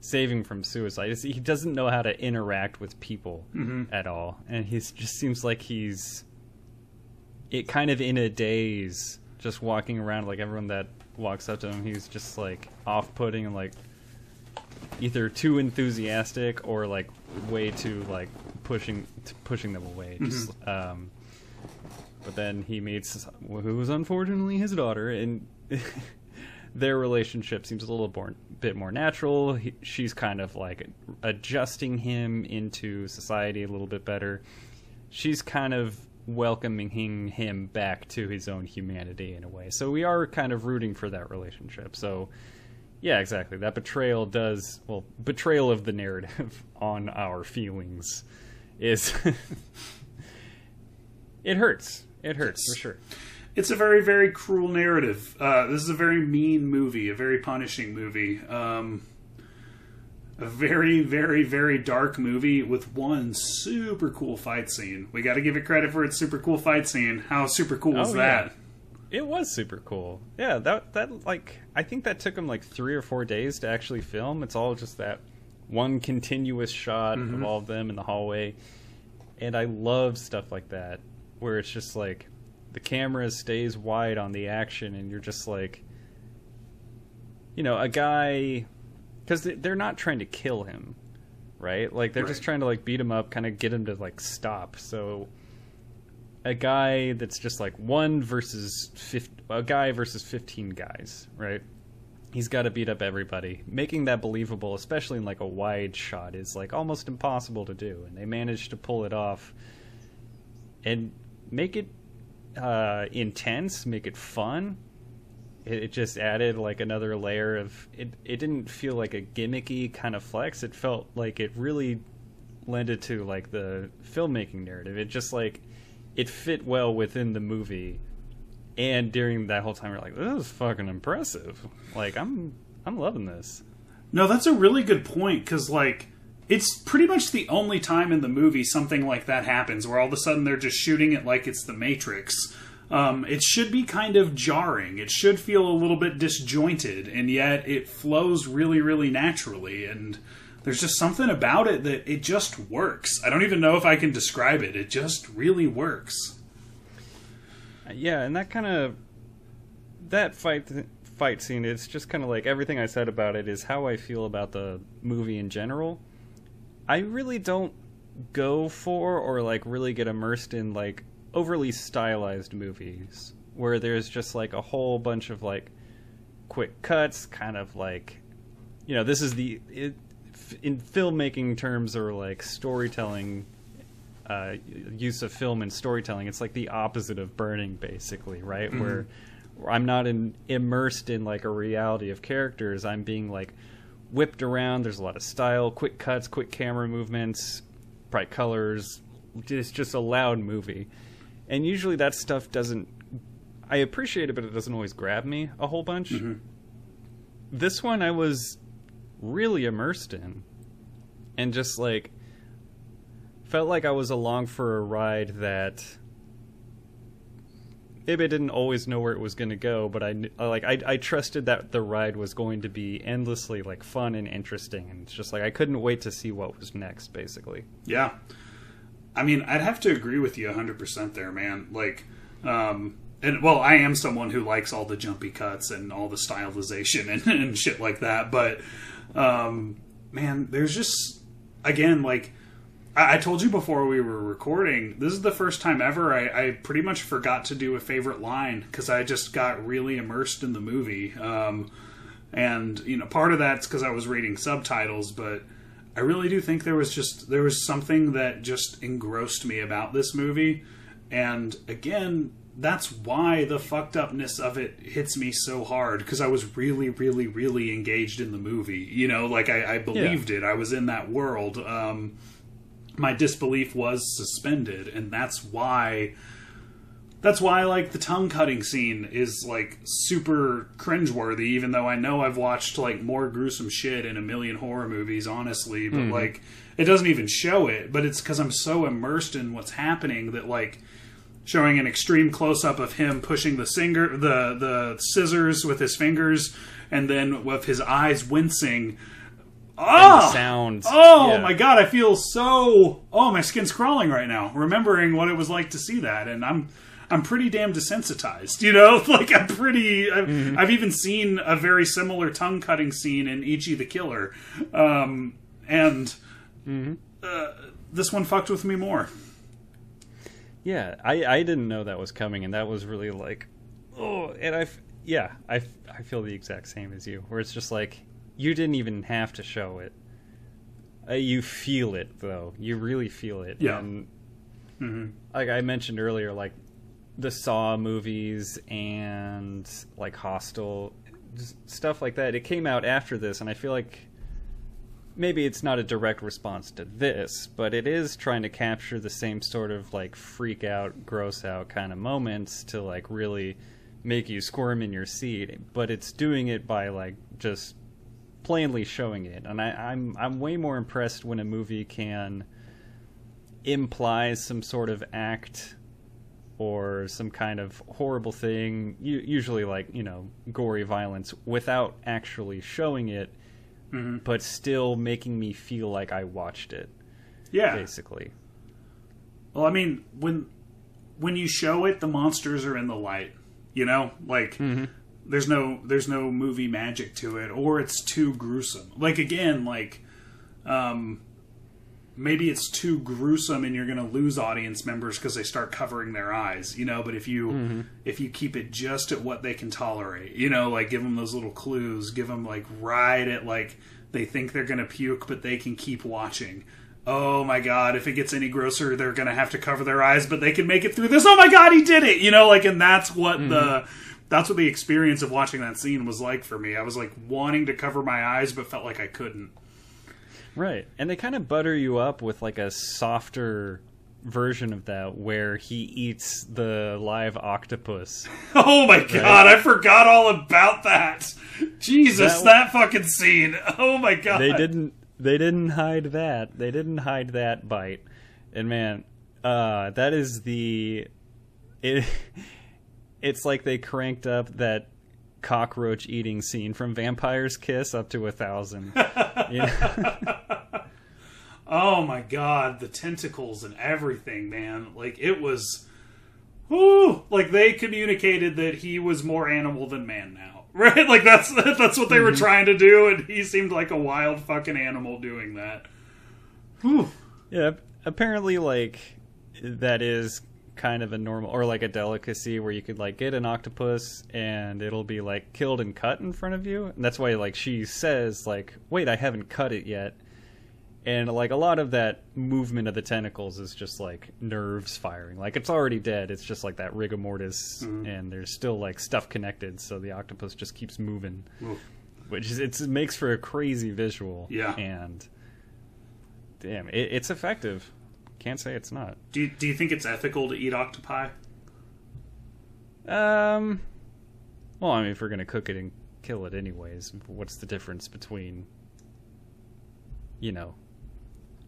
saving from suicide. He doesn't know how to interact with people mm-hmm. at all. And he just seems like he's it kind of in a daze just walking around like everyone that walks up to him he's just like off-putting and like either too enthusiastic or like way too like pushing t- pushing them away. Just um, but then he meets who was unfortunately his daughter, and their relationship seems a little more, bit more natural. He, she's kind of like adjusting him into society a little bit better. She's kind of welcoming him back to his own humanity in a way. So we are kind of rooting for that relationship. So yeah, exactly. That betrayal does well. Betrayal of the narrative on our feelings is it hurts. It hurts for sure. It's a very, very cruel narrative. Uh, this is a very mean movie, a very punishing movie. Um, a very, very, very dark movie with one super cool fight scene. We got to give it credit for its super cool fight scene. How super cool was Oh, yeah. that? It was super cool. Yeah, that that like I think that took them like three or four days to actually film. It's all just that one continuous shot mm-hmm. of all of them in the hallway, and I love stuff like that where it's just like the camera stays wide on the action, and you're just like, you know, a guy because they're not trying to kill him, right? Like they're just trying to like beat him up, kind of get him to like stop. So a guy that's just like one versus 50, a guy versus 15 guys, right? He's got to beat up everybody. Making that believable, especially in like a wide shot, is like almost impossible to do. And they managed to pull it off and make it uh, intense, make it fun. It, just added like another layer of it. It didn't feel like a gimmicky kind of flex. It felt like it really lended to like the filmmaking narrative. It just like it fit well within the movie. And during that whole time, we're like, "This is fucking impressive." Like, I'm, I'm loving this. No, that's a really good point because, like, it's pretty much the only time in the movie something like that happens, where all of a sudden they're just shooting it like it's the Matrix. Um, it should be kind of jarring. It should feel a little bit disjointed, and yet it flows really, really naturally. And there's just something about it that it just works. I don't even know if I can describe it. It just really works. Yeah, and that kind of that fight fight scene. It's just kind of like everything I said about it is how I feel about the movie in general. I really don't go for or like really get immersed in like overly stylized movies where there's just like a whole bunch of like quick cuts, kind of like you know this is the it, in filmmaking terms or like storytelling uh, use of film and storytelling. It's like the opposite of burning, basically, right? Where, where I'm not in, immersed in like a reality of characters. I'm being like whipped around. There's a lot of style, quick cuts, quick camera movements, bright colors. It's just a loud movie, and usually that stuff doesn't. I appreciate it, but it doesn't always grab me a whole bunch. Mm-hmm. This one I was really immersed in, and just like felt like I was along for a ride that maybe I didn't always know where it was going to go, but I I, like I I trusted that the ride was going to be endlessly like fun and interesting, and it's just like I couldn't wait to see what was next, basically. Yeah. I mean, I'd have to agree with you 100% there, man. Like, um, and well, I am someone who likes all the jumpy cuts and all the stylization and, and shit like that, but, um, man, there's just, again, like, I, told you before we were recording, this is the first time ever I, I pretty much forgot to do a favorite line because I just got really immersed in the movie. Um, and, you know, part of that's because I was reading subtitles, but I really do think there was just there was something that just engrossed me about this movie, and again, that's why the fucked upness of it hits me so hard because I was really, really, really engaged in the movie. You know, like I, I believed it. I was in that world. Um, my disbelief was suspended, and that's why that's why like the tongue cutting scene is like super cringeworthy even though i know i've watched like more gruesome shit in a million horror movies honestly but hmm. like it doesn't even show it but it's because i'm so immersed in what's happening that like showing an extreme close-up of him pushing the singer the the scissors with his fingers and then with his eyes wincing And oh sounds. Oh yeah. my god, I feel so oh my skin's crawling right now, remembering what it was like to see that, and I'm I'm pretty damn desensitized, you know. Like I'm pretty. I've, Mm-hmm. I've even seen a very similar tongue cutting scene in Ichi the Killer, um, and Mm-hmm. uh, this one fucked with me more. Yeah, I I didn't know that was coming, and that was really like, oh, and I yeah, I I feel the exact same as you, where it's just like you didn't even have to show it. Uh, you feel it though. You really feel it. Yeah. And like I mentioned earlier, like the Saw movies and like Hostel, stuff like that. It came out after this, and I feel like maybe it's not a direct response to this, but it is trying to capture the same sort of like freak out, gross out kind of moments to like really make you squirm in your seat. But it's doing it by like just plainly showing it, and I, I'm I'm way more impressed when a movie can imply some sort of act or some kind of horrible thing, usually like you know gory violence, without actually showing it, but still making me feel like I watched it. Yeah. Basically, Well, I mean, when when you show it, the monsters are in the light. You know, like there's no there's no movie magic to it, or it's too gruesome. Like again, like um, maybe it's too gruesome, and you're going to lose audience members because they start covering their eyes. You know, but if you mm-hmm. if you keep it just at what they can tolerate, you know, like give them those little clues, give them like right at like they think they're going to puke, but they can keep watching oh my god, if it gets any grosser, they're gonna have to cover their eyes, but they can make it through this. Oh my god, he did it! You know, like, and that's what the mm-hmm. that's what the experience of watching that scene was like for me. I was like wanting to cover my eyes, but felt like I couldn't. Right? And they kind of butter you up with like a softer version of that, where he eats the live octopus. Oh my god, I forgot all about that. Jesus, That- that, fucking scene. Oh my god. they didn't they didn't hide that they didn't hide that bite and man uh that is the it it's like they cranked up that cockroach eating scene from vampire's kiss up to a thousand? Oh my god, the tentacles and everything, man. Like it was Whew, like they communicated that he was more animal than man now. Right? Like that's that's what they were mm-hmm. trying to do and he seemed like a wild fucking animal doing that. Whew. yeah apparently like that is kind of a normal or like a delicacy where you could like get an octopus and it'll be like killed and cut in front of you. And that's why like she says like wait i haven't cut it yet. And like a lot of that movement of the tentacles is just like nerves firing. Like it's already dead. It's just like that rigor mortis mm-hmm. and there's still like stuff connected. So the octopus just keeps moving Oof. which is it's, it makes for a crazy visual. Yeah. and damn it, it's effective can't say it's not Do you, do you think it's ethical to eat octopi? um well i mean if we're gonna cook it and kill it anyways what's the difference between you know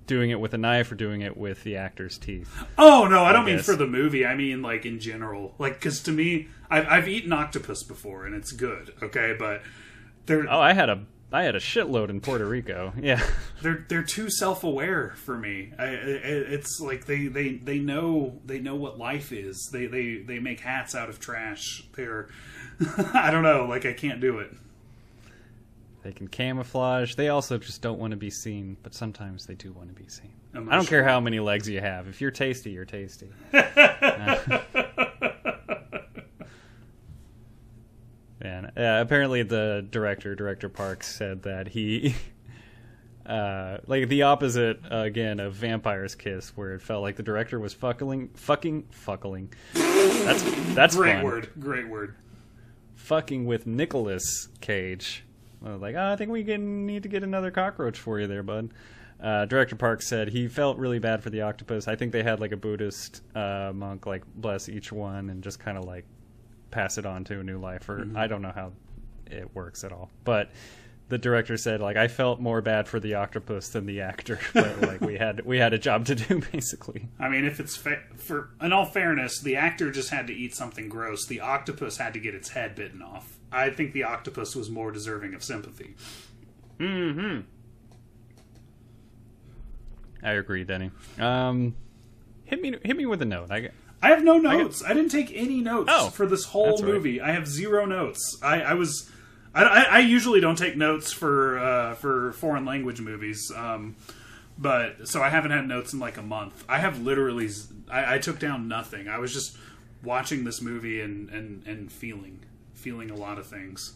doing it with a knife or doing it with the actor's teeth. Oh no, I don't mean for the movie. I mean like in general. Like because to me, I've, I've eaten octopus before and it's good. Okay, but they're Oh, I had a I had a shitload in Puerto Rico. Yeah. they're they're too self aware for me. I, it's like they, they they know they know what life is. They they they make hats out of trash. They're I don't know. Like I can't do it. They can camouflage. They also just don't want to be seen, but sometimes they do want to be seen. I don't care how many legs you have. If you're tasty, you're tasty. Uh, And uh, apparently, the director, Director Parks, said that he, uh, like the opposite uh, again of Vampire's Kiss, where it felt like the director was fuckling, fucking, fuckling. That's that's Great fun. word. Great word. Fucking with Nicolas Cage. I was like, oh, I think we can, need to get another cockroach for you there, bud. Uh, Director Parks said he felt really bad for the octopus. I think they had like a Buddhist uh, monk like bless each one and just kind of like pass it on to a new life. Or I don't know how it works at all, but the director said like I felt more bad for the octopus than the actor. but like we had we had a job to do basically. I mean, if it's fa- for in all fairness, the actor just had to eat something gross. The octopus had to get its head bitten off. I think the octopus was more deserving of sympathy. Mm-hmm. I agree, Denny. Um, hit me hit me with a note. I I have no notes. I, didn't take any notes Oh, for this whole all right. movie. I have zero notes. I, I was. I, I, I usually don't take notes for uh, for foreign language movies, um, but so I haven't had notes in like a month. I have literally. I took down nothing. I was just watching this movie and, and, and feeling feeling a lot of things.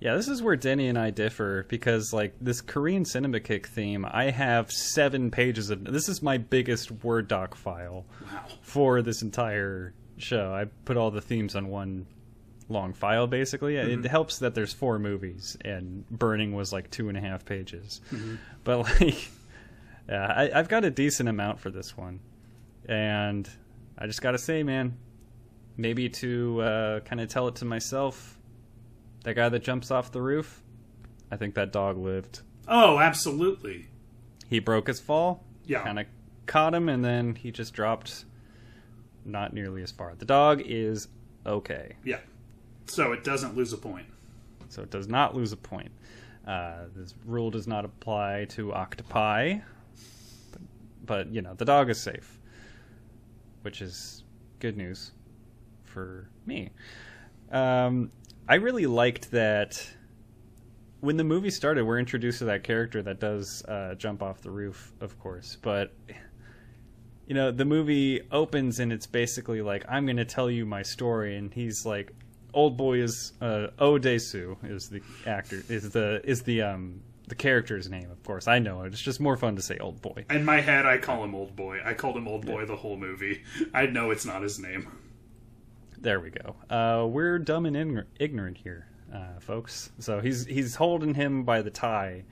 Yeah, this is where Denny and I differ because like this Korean cinema kick theme, I have seven pages of this is my biggest Word doc file Wow. for this entire show. I put all the themes on one long file basically. It helps that there's four movies and Burning was like two and a half pages. But like yeah, I, I've got a decent amount for this one. And I just gotta say, man, maybe to uh, kind of tell it to myself that guy that jumps off the roof, I think that dog lived. Oh, absolutely. He broke his fall, Yeah. kind of caught him, and then he just dropped not nearly as far. The dog is okay, Yeah. So it doesn't lose a point. so it does not lose a point. Uh, this rule does not apply to octopi, but, but you know the dog is safe, which is good news for me. Um, I really liked that when the movie started, we're introduced to that character that does uh, jump off the roof, of course. But you know, the movie opens and it's basically like, "I'm going to tell you my story," and he's like, "Old boy is uh, Oh Dae-soo is the actor is the is the um the character's name, of course. I know it. It's just more fun to say Old Boy. In my head, I call him Old Boy. I called him Old Boy the whole movie. I know it's not his name. There we go. Uh, we're dumb and ign- ignorant here, uh, folks. So he's he's holding him by the tie,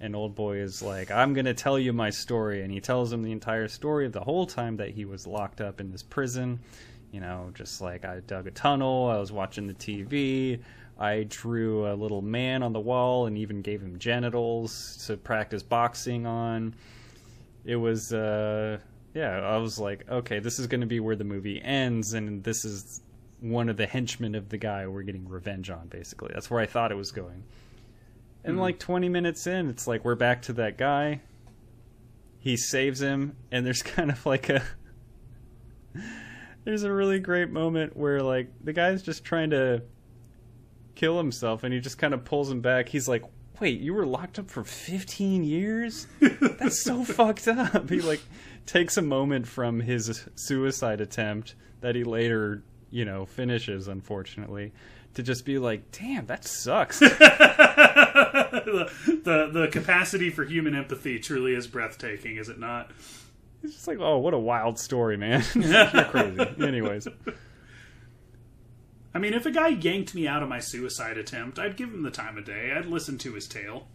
and old boy is like, "I'm gonna tell you my story," and he tells him the entire story of the whole time that he was locked up in this prison. You know, just like I dug a tunnel, I was watching the TV, I drew a little man on the wall, and even gave him genitals to practice boxing on. It was. Uh, yeah, I was like, okay, this is going to be where the movie ends, and this is one of the henchmen of the guy we're getting revenge on, basically. That's where I thought it was going. And hmm. like 20 minutes in, it's like we're back to that guy. He saves him, and there's kind of like a. There's a really great moment where, like, the guy's just trying to kill himself, and he just kind of pulls him back. He's like, Wait, you were locked up for 15 years? That's so fucked up. He, like, takes a moment from his suicide attempt that he later, you know, finishes, unfortunately, to just be like, damn, that sucks. the, the the capacity for human empathy truly is breathtaking, is it not? It's just like, oh, what a wild story, man. You're crazy. Anyways. I mean, if a guy yanked me out of my suicide attempt, I'd give him the time of day. I'd listen to his tale.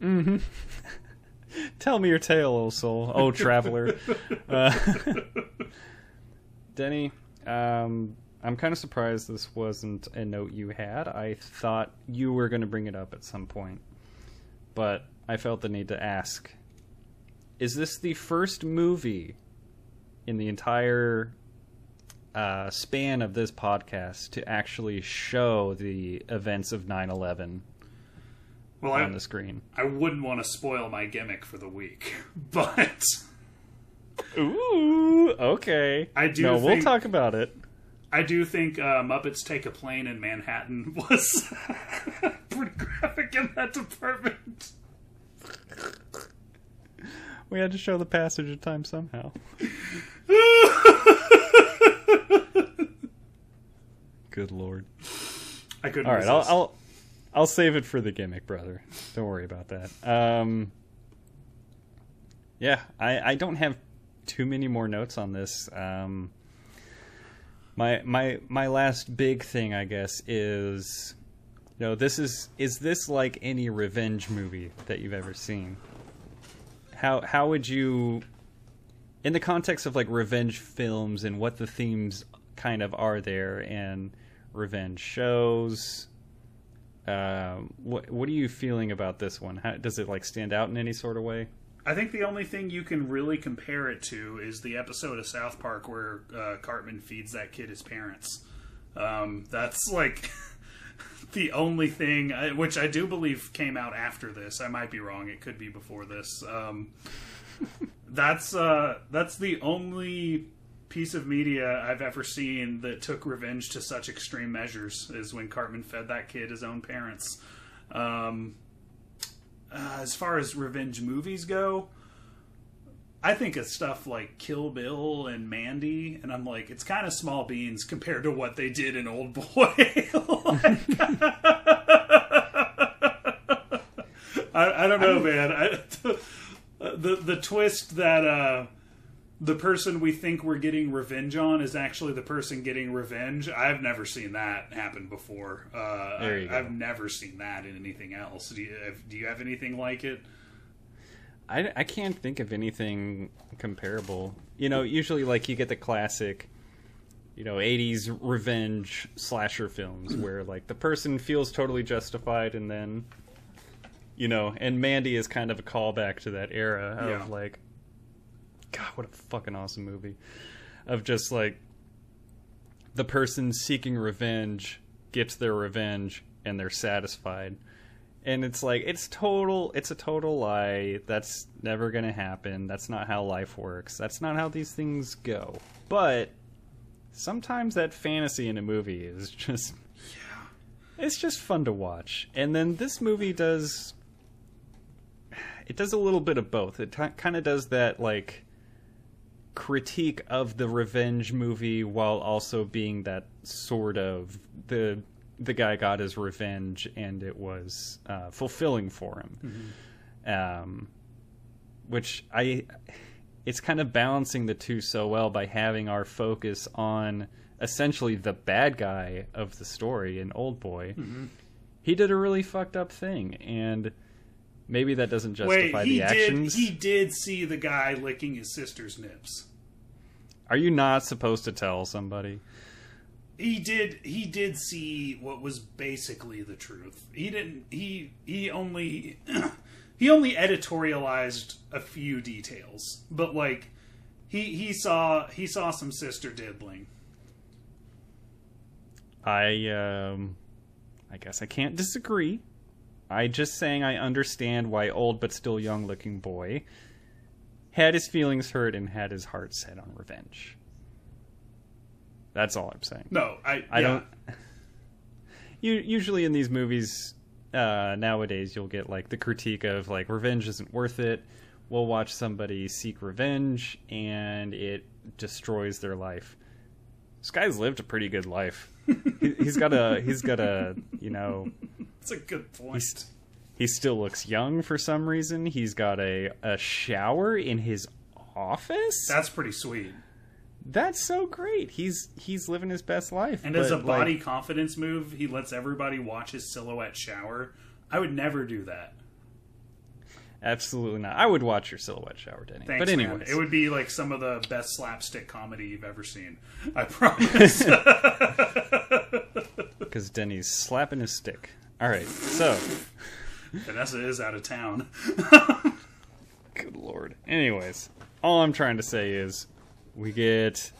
Mm-hmm. Tell me your tale, old soul. Oh, traveler. uh, Denny, um, I'm kind of surprised this wasn't a note you had. I thought you were going to bring it up at some point, but I felt the need to ask. is this the first movie in the entire uh, span of this podcast to actually show the events of 9/11 Well, on I, the screen? I wouldn't want to spoil my gimmick for the week, but Ooh, okay. I do No, we'll talk about it. I do think uh, Muppets Take a Plane in Manhattan was pretty graphic in that department. We had to show the passage of time somehow. Good lord. I couldn't. All right, I'll. I'll I'll save it for the gimmick, brother. Don't worry about that. Um, yeah, I I don't have too many more notes on this. Um, my my my last big thing, I guess, is you know this is is this like any revenge movie that you've ever seen? How how would you in the context of like revenge films and what the themes kind of are there and revenge shows um, what what are you feeling about this one How, does it like stand out in any sort of way I think the only thing you can really compare it to is the episode of South Park where uh, Cartman feeds that kid his parents. Um, that's like the only thing, I- which I do believe came out after this. I might be wrong; it could be before this. Um, that's uh, that's the only piece of media I've ever seen that took revenge to such extreme measures. Is when Cartman fed that kid his own parents. Um, uh, as far as revenge movies go, I think of stuff like Kill Bill and Mandy, and I'm like, it's kind of small beans compared to what they did in Old Boy. I, I don't know, man. I, the the twist that uh, the person we think we're getting revenge on is actually the person getting revenge. I've never seen that happen before. Uh, There you I, go. I've never seen that in anything else. Do you have, do you have anything like it? I, I can't think of anything comparable you know usually like you get the classic you know 80s revenge slasher films where like the person feels totally justified and then you know and mandy is kind of a callback to that era of Yeah. like god what a fucking awesome movie. Of just like the person seeking revenge gets their revenge and they're satisfied. And it's like it's total it's a total lie. That's never going to happen. That's not how life works. That's not how these things go. But sometimes that fantasy in a movie is just yeah. it's just fun to watch. And then this movie does it does a little bit of both. It t- kind of does that like critique of the revenge movie while also being that sort of the the guy got his revenge and it was uh, fulfilling for him. Um, which i it's kind of balancing the two so well by having our focus on essentially the bad guy of the story an old boy. He did a really fucked up thing and maybe that doesn't justify Wait, he the did. actions He did see the guy licking his sister's nips. are you not supposed to tell somebody He did. He did see what was basically the truth. He didn't. He he only he only editorialized a few details, but like he he saw he saw some sister diddling. I um I guess I can't disagree. I just saying I understand why old but still young looking boy had his feelings hurt and had his heart set on revenge. That's all I'm saying. No, I I yeah. don't you usually in these movies uh nowadays you'll get like the critique of like revenge isn't worth it. We'll watch somebody seek revenge and it destroys their life. This guy's lived a pretty good life. he, he's got a he's got a you know It's a good point. he's, he still looks young for some reason. He's got a a shower in his office. That's pretty sweet. That's so great. He's he's living his best life. And as a but, like, body confidence move, he lets everybody watch his silhouette shower. I would never do that. absolutely not. I would watch your silhouette shower, Denny. Thanks, but man. anyways, it would be like some of the best slapstick comedy you've ever seen. I promise. because Denny's slapping his stick. All right, so Vanessa is out of town. good lord. Anyways, all I'm trying to say is we get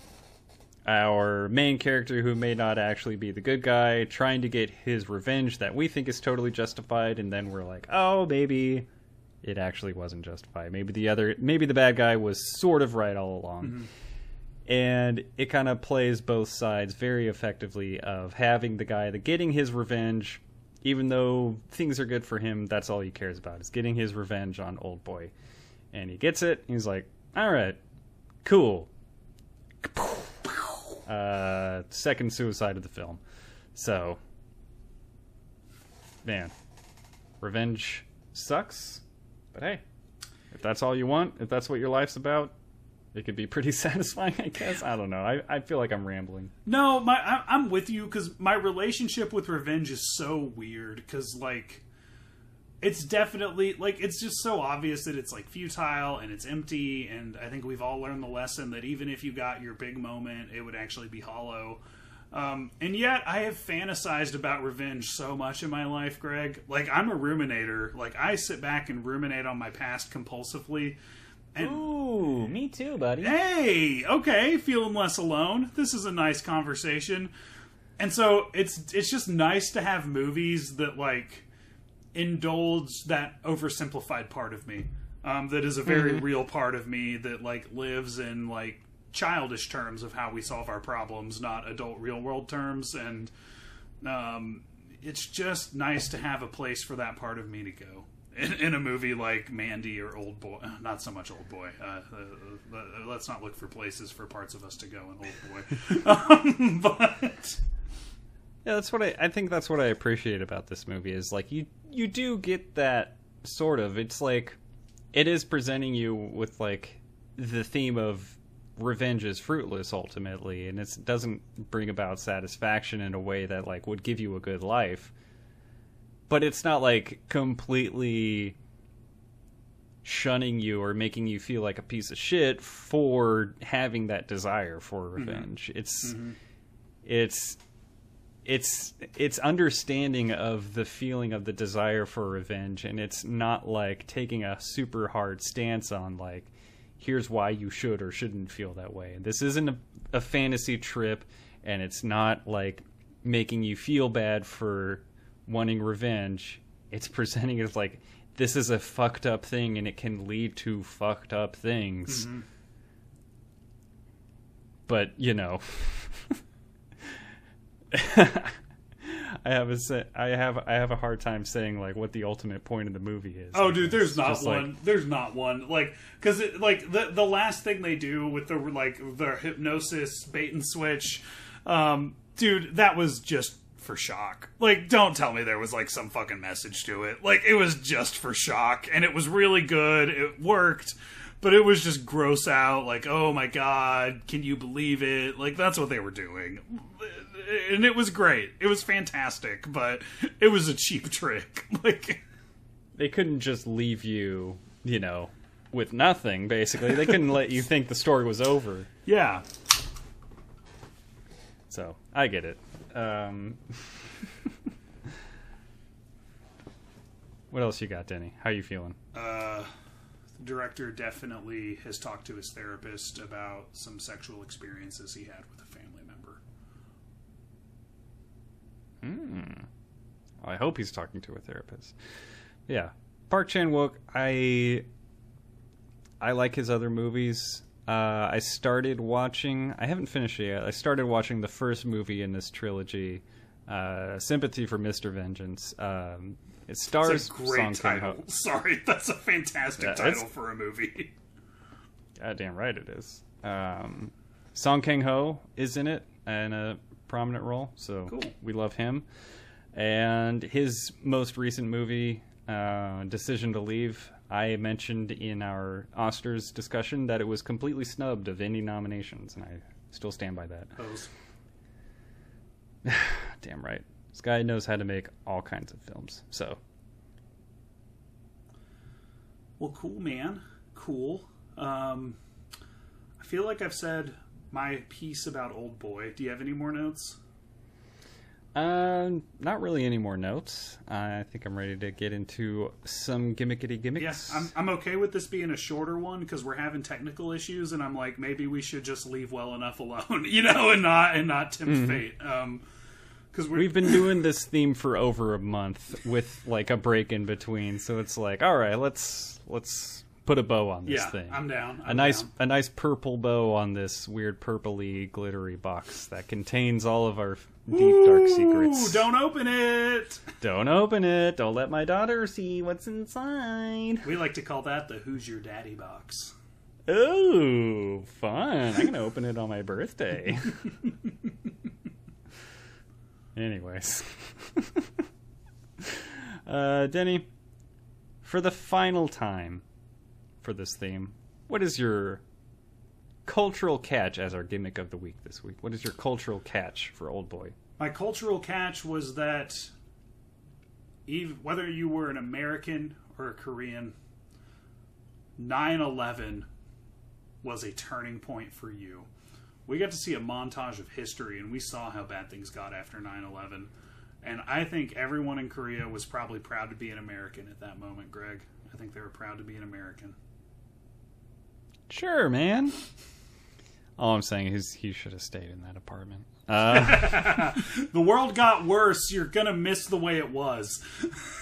our main character who may not actually be the good guy trying to get his revenge that we think is totally justified and then we're like, "Oh, maybe it actually wasn't justified. Maybe the other maybe the bad guy was sort of right all along." Mm-hmm. And it kind of plays both sides very effectively of having the guy that getting his revenge even though things are good for him, that's all he cares about is getting his revenge on old boy. And he gets it. He's like, "All right, cool." Uh, second suicide of the film. So, man, revenge sucks. But hey, if that's all you want, if that's what your life's about, it could be pretty satisfying, I guess. I don't know. I, I feel like I'm rambling. No, my I, I'm with you because my relationship with revenge is so weird. Because like, it's definitely like it's just so obvious that it's like futile and it's empty. And I think we've all learned the lesson that even if you got your big moment, it would actually be hollow. Um, and yet, I have fantasized about revenge so much in my life, Greg. Like, I'm a ruminator. Like, I sit back and ruminate on my past compulsively. And Ooh, me too, buddy. hey, okay, feeling less alone. This is a nice conversation. And so it's it's just nice to have movies that like indulge that oversimplified part of me. Um, that is a very real part of me that like lives in like childish terms of how we solve our problems, not adult real world terms. And um, it's just nice to have a place for that part of me to go in, in a movie like Mandy or Old Boy. Not so much Old Boy. Uh, uh, uh, let's not look for places for parts of us to go in Old Boy. um, but Yeah, that's what I I think that's what I appreciate about this movie is like you you do get that sort of it's like it is presenting you with like the theme of revenge is fruitless ultimately and it doesn't bring about satisfaction in a way that like would give you a good life but it's not like completely shunning you or making you feel like a piece of shit for having that desire for mm-hmm. revenge. It's mm-hmm. it's it's it's understanding of the feeling of the desire for revenge and it's not like taking a super hard stance on like here's why you should or shouldn't feel that way. This isn't a, a fantasy trip and it's not like making you feel bad for wanting revenge it's presenting it as like this is a fucked up thing and it can lead to fucked up things but you know I have a I have I have a hard time saying like what the ultimate point of the movie is. Oh, dude, there's not just, like- one. there's not one. Like, because like the the last thing they do with the like the hypnosis bait and switch, um, dude, that was just for shock. Like, don't tell me there was like some fucking message to it. Like, it was just for shock, and it was really good. It worked. But it was just gross out, like, oh my god, can you believe it? Like, that's what they were doing. And it was great. It was fantastic, but it was a cheap trick. Like, they couldn't just leave you, you know, with nothing. Basically, they couldn't let you think the story was over. yeah. So I get it. Um, what else you got, Denny? How you feeling? Uh, the director definitely has talked to his therapist about some sexual experiences he had with a family member. I hope he's talking to a therapist. Yeah, Park Chan Wook. I I like his other movies. Uh, I started watching. I haven't finished it yet. I started watching the first movie in this trilogy, uh, "Sympathy for Mr. Vengeance." Um, it stars great title. Sorry, that's a fantastic Yeah, title for a movie. Goddamn right it is. Um, Song Kang Ho is in it in a prominent role, so Cool. we love him. And his most recent movie, uh, Decision to Leave, I mentioned in our Oscars discussion that it was completely snubbed of any nominations, and I still stand by that. Damn right. This guy knows how to make all kinds of films. So, Well, cool, man. Cool. Um, I feel like I've said my piece about Old Boy. Do you have any more notes? Uh, not really any more notes. I think I'm ready to get into some gimmickety gimmicks. Yeah, I'm, I'm okay with this being a shorter one because we're having technical issues, and I'm like, maybe we should just leave well enough alone, you know, and not and not tempt Mm-hmm. fate. Um, because we're We've been doing this theme for over a month with like a break in between, so it's like, all right, let's let's put a bow on this yeah, thing. I'm down. a I'm nice down. a nice purple bow on this weird purpley glittery box that contains all of our deep dark secrets. Ooh, don't open it. Don't open it. Don't let my daughter see what's inside. We like to call that the "Who's Your Daddy" box. Oh, fun. I'm going to open it on my birthday. Anyways. uh, Denny, for the final time for this theme, what is your cultural catch as our gimmick of the week this week? What is your cultural catch for Old Boy? My cultural catch was that even whether you were an American or a Korean, 9/11 was a turning point for you. We got to see a montage of history, and we saw how bad things got after 9/11. And I think everyone in Korea was probably proud to be an American at that moment, Greg. I think they were proud to be an American. Sure, man. All I'm saying is he should have stayed in that apartment. Uh, the world got worse. You're gonna miss the way it was.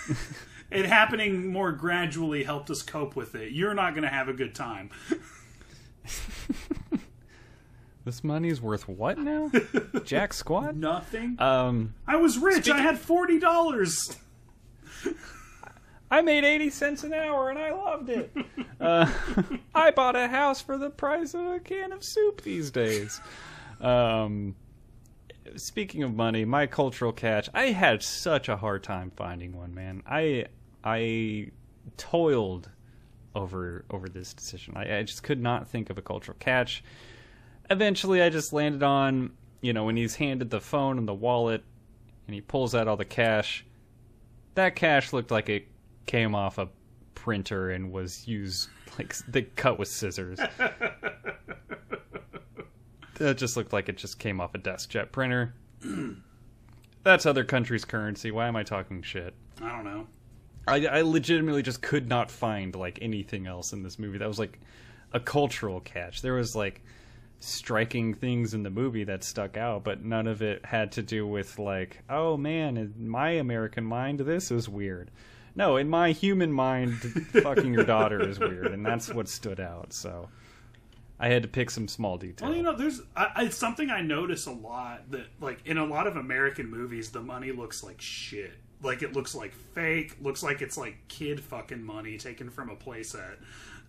it happening more gradually helped us cope with it. You're not gonna have a good time. this money's worth what now? Jack squat? Nothing. Um, I was rich. I had forty dollars. I made 80 cents an hour and I loved it. Uh, I bought a house for the price of a can of soup these days. Um, speaking of money, my cultural catch, I had such a hard time finding one, man. I I toiled over over this decision. I, I just could not think of a cultural catch. Eventually, I just landed on, you know, when he's handed the phone and the wallet and he pulls out all the cash. That cash looked like it came off a printer and was used like they cut with scissors. that just looked like it just came off a DeskJet printer. That's other countries' currency. Why am I talking shit? I don't know. I, I legitimately just could not find like anything else in this movie that was like a cultural catch. There was like striking things in the movie that stuck out, but none of it had to do with like, oh man, in my American mind, this is weird. No, in my human mind, fucking your daughter is weird, and that's what stood out. So I had to pick some small details. Well, you know, there's I, it's something I notice a lot that like in a lot of American movies, the money looks like shit. Like it looks like fake. Looks like it's like kid fucking money taken from a playset.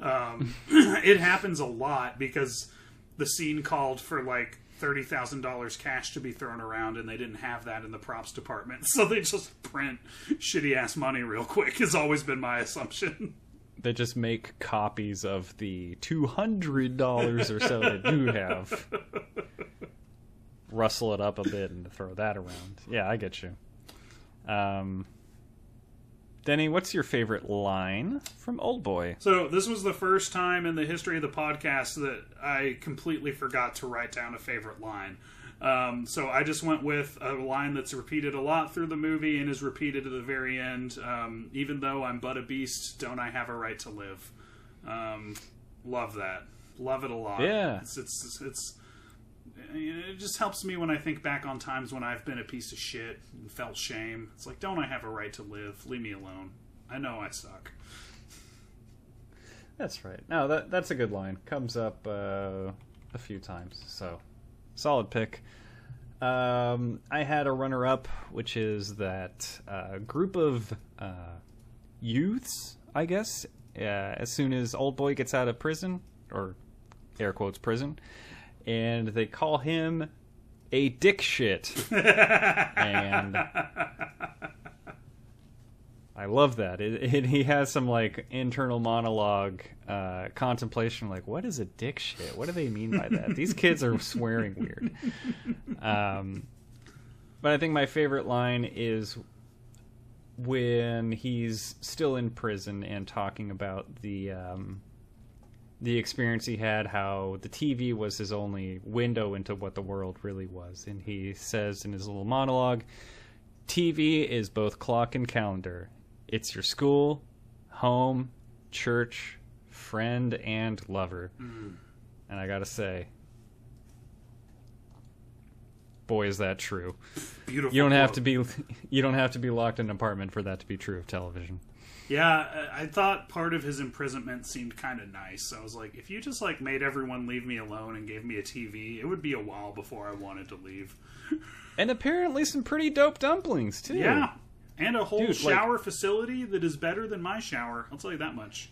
Um, it happens a lot because the scene called for like thirty thousand dollars cash to be thrown around, and they didn't have that in the props department, so they just print shitty ass money real quick. Has always been my assumption. they just make copies of the two hundred dollars or so that you have. Rustle it up a bit and throw that around. Yeah, I get you. Um, Denny, what's your favorite line from Old Boy? So this was the first time in the history of the podcast that I completely forgot to write down a favorite line. Um, so I just went with a line that's repeated a lot through the movie and is repeated at the very end. Um, Even though I'm but a beast, don't I have a right to live? Um, love that. Love it a lot. Yeah. It's it's it's. It just helps me when I think back on times when I've been a piece of shit and felt shame. It's like, don't I have a right to live? Leave me alone. I know I suck. That's right. No, that that's a good line. Comes up uh, a few times, so solid pick. Um, I had a runner-up, which is that uh, group of uh, youths, I guess. Uh, as soon as old boy gets out of prison, or air quotes prison, and they call him a dick shit, and I love that. It, it, he has some like internal monologue, uh, contemplation, like what is a dick shit? What do they mean by that? These kids are swearing weird. Um, but I think my favorite line is when he's still in prison and talking about the um, the experience he had, how the TV was his only window into what the world really was. And he says in his little monologue TV is both clock and calendar. It's your school, home, church, friend, and lover. Mm. And I gotta say, boy, is that true. Beautiful. You don't have to be you don't have to be locked in an apartment for that to be true of television. Yeah, I thought part of his imprisonment seemed kind of nice. I was like, if you just like made everyone leave me alone and gave me a TV, it would be a while before I wanted to leave. And apparently some pretty dope dumplings too. Yeah, and a whole Dude, like- shower facility that is better than my shower. I'll tell you that much.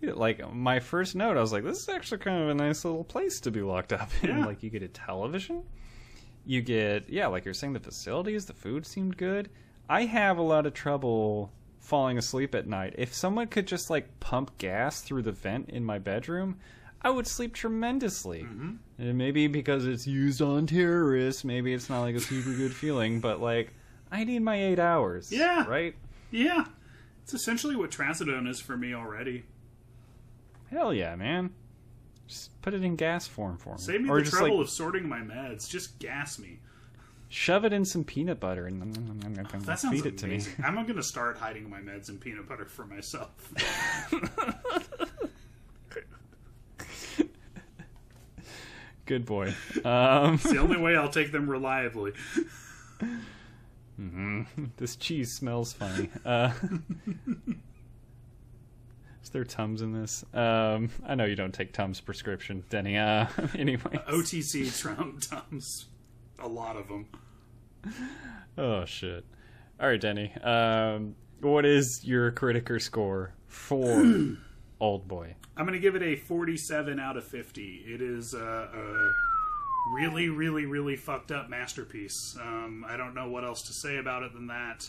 Yeah, Like my first note, I was like, "This is actually kind of a nice little place to be locked up in." Yeah. Like you get a television, you get yeah, like you're saying, the facilities, the food seemed good. I have a lot of trouble falling asleep at night. If someone could just like pump gas through the vent in my bedroom, I would sleep tremendously. Mm-hmm. And maybe because it's used on terrorists, maybe it's not like a super good feeling, but like I need my eight hours. Yeah. right. Yeah, it's essentially what trazodone is for me already. Hell yeah, man. Just put it in gas form for me. Save me or the trouble like of sorting my meds. Just gas me. Shove it in some peanut butter and That sounds feed it to me. I'm going to start hiding my meds in peanut butter for myself. Good boy. Um, It's the only way I'll take them reliably. this cheese smells funny. Uh, is there Tums in this? Um, I know you don't take Tums prescription, Denny. Uh, anyway. OTC Trump Tums. A lot of them. Oh shit. All right, Denny. Um, what is your Criticker score for Oldboy? I'm going to give it a 47 out of 50. It is a, a really, really, really fucked up masterpiece. Um, I don't know what else to say about it than that.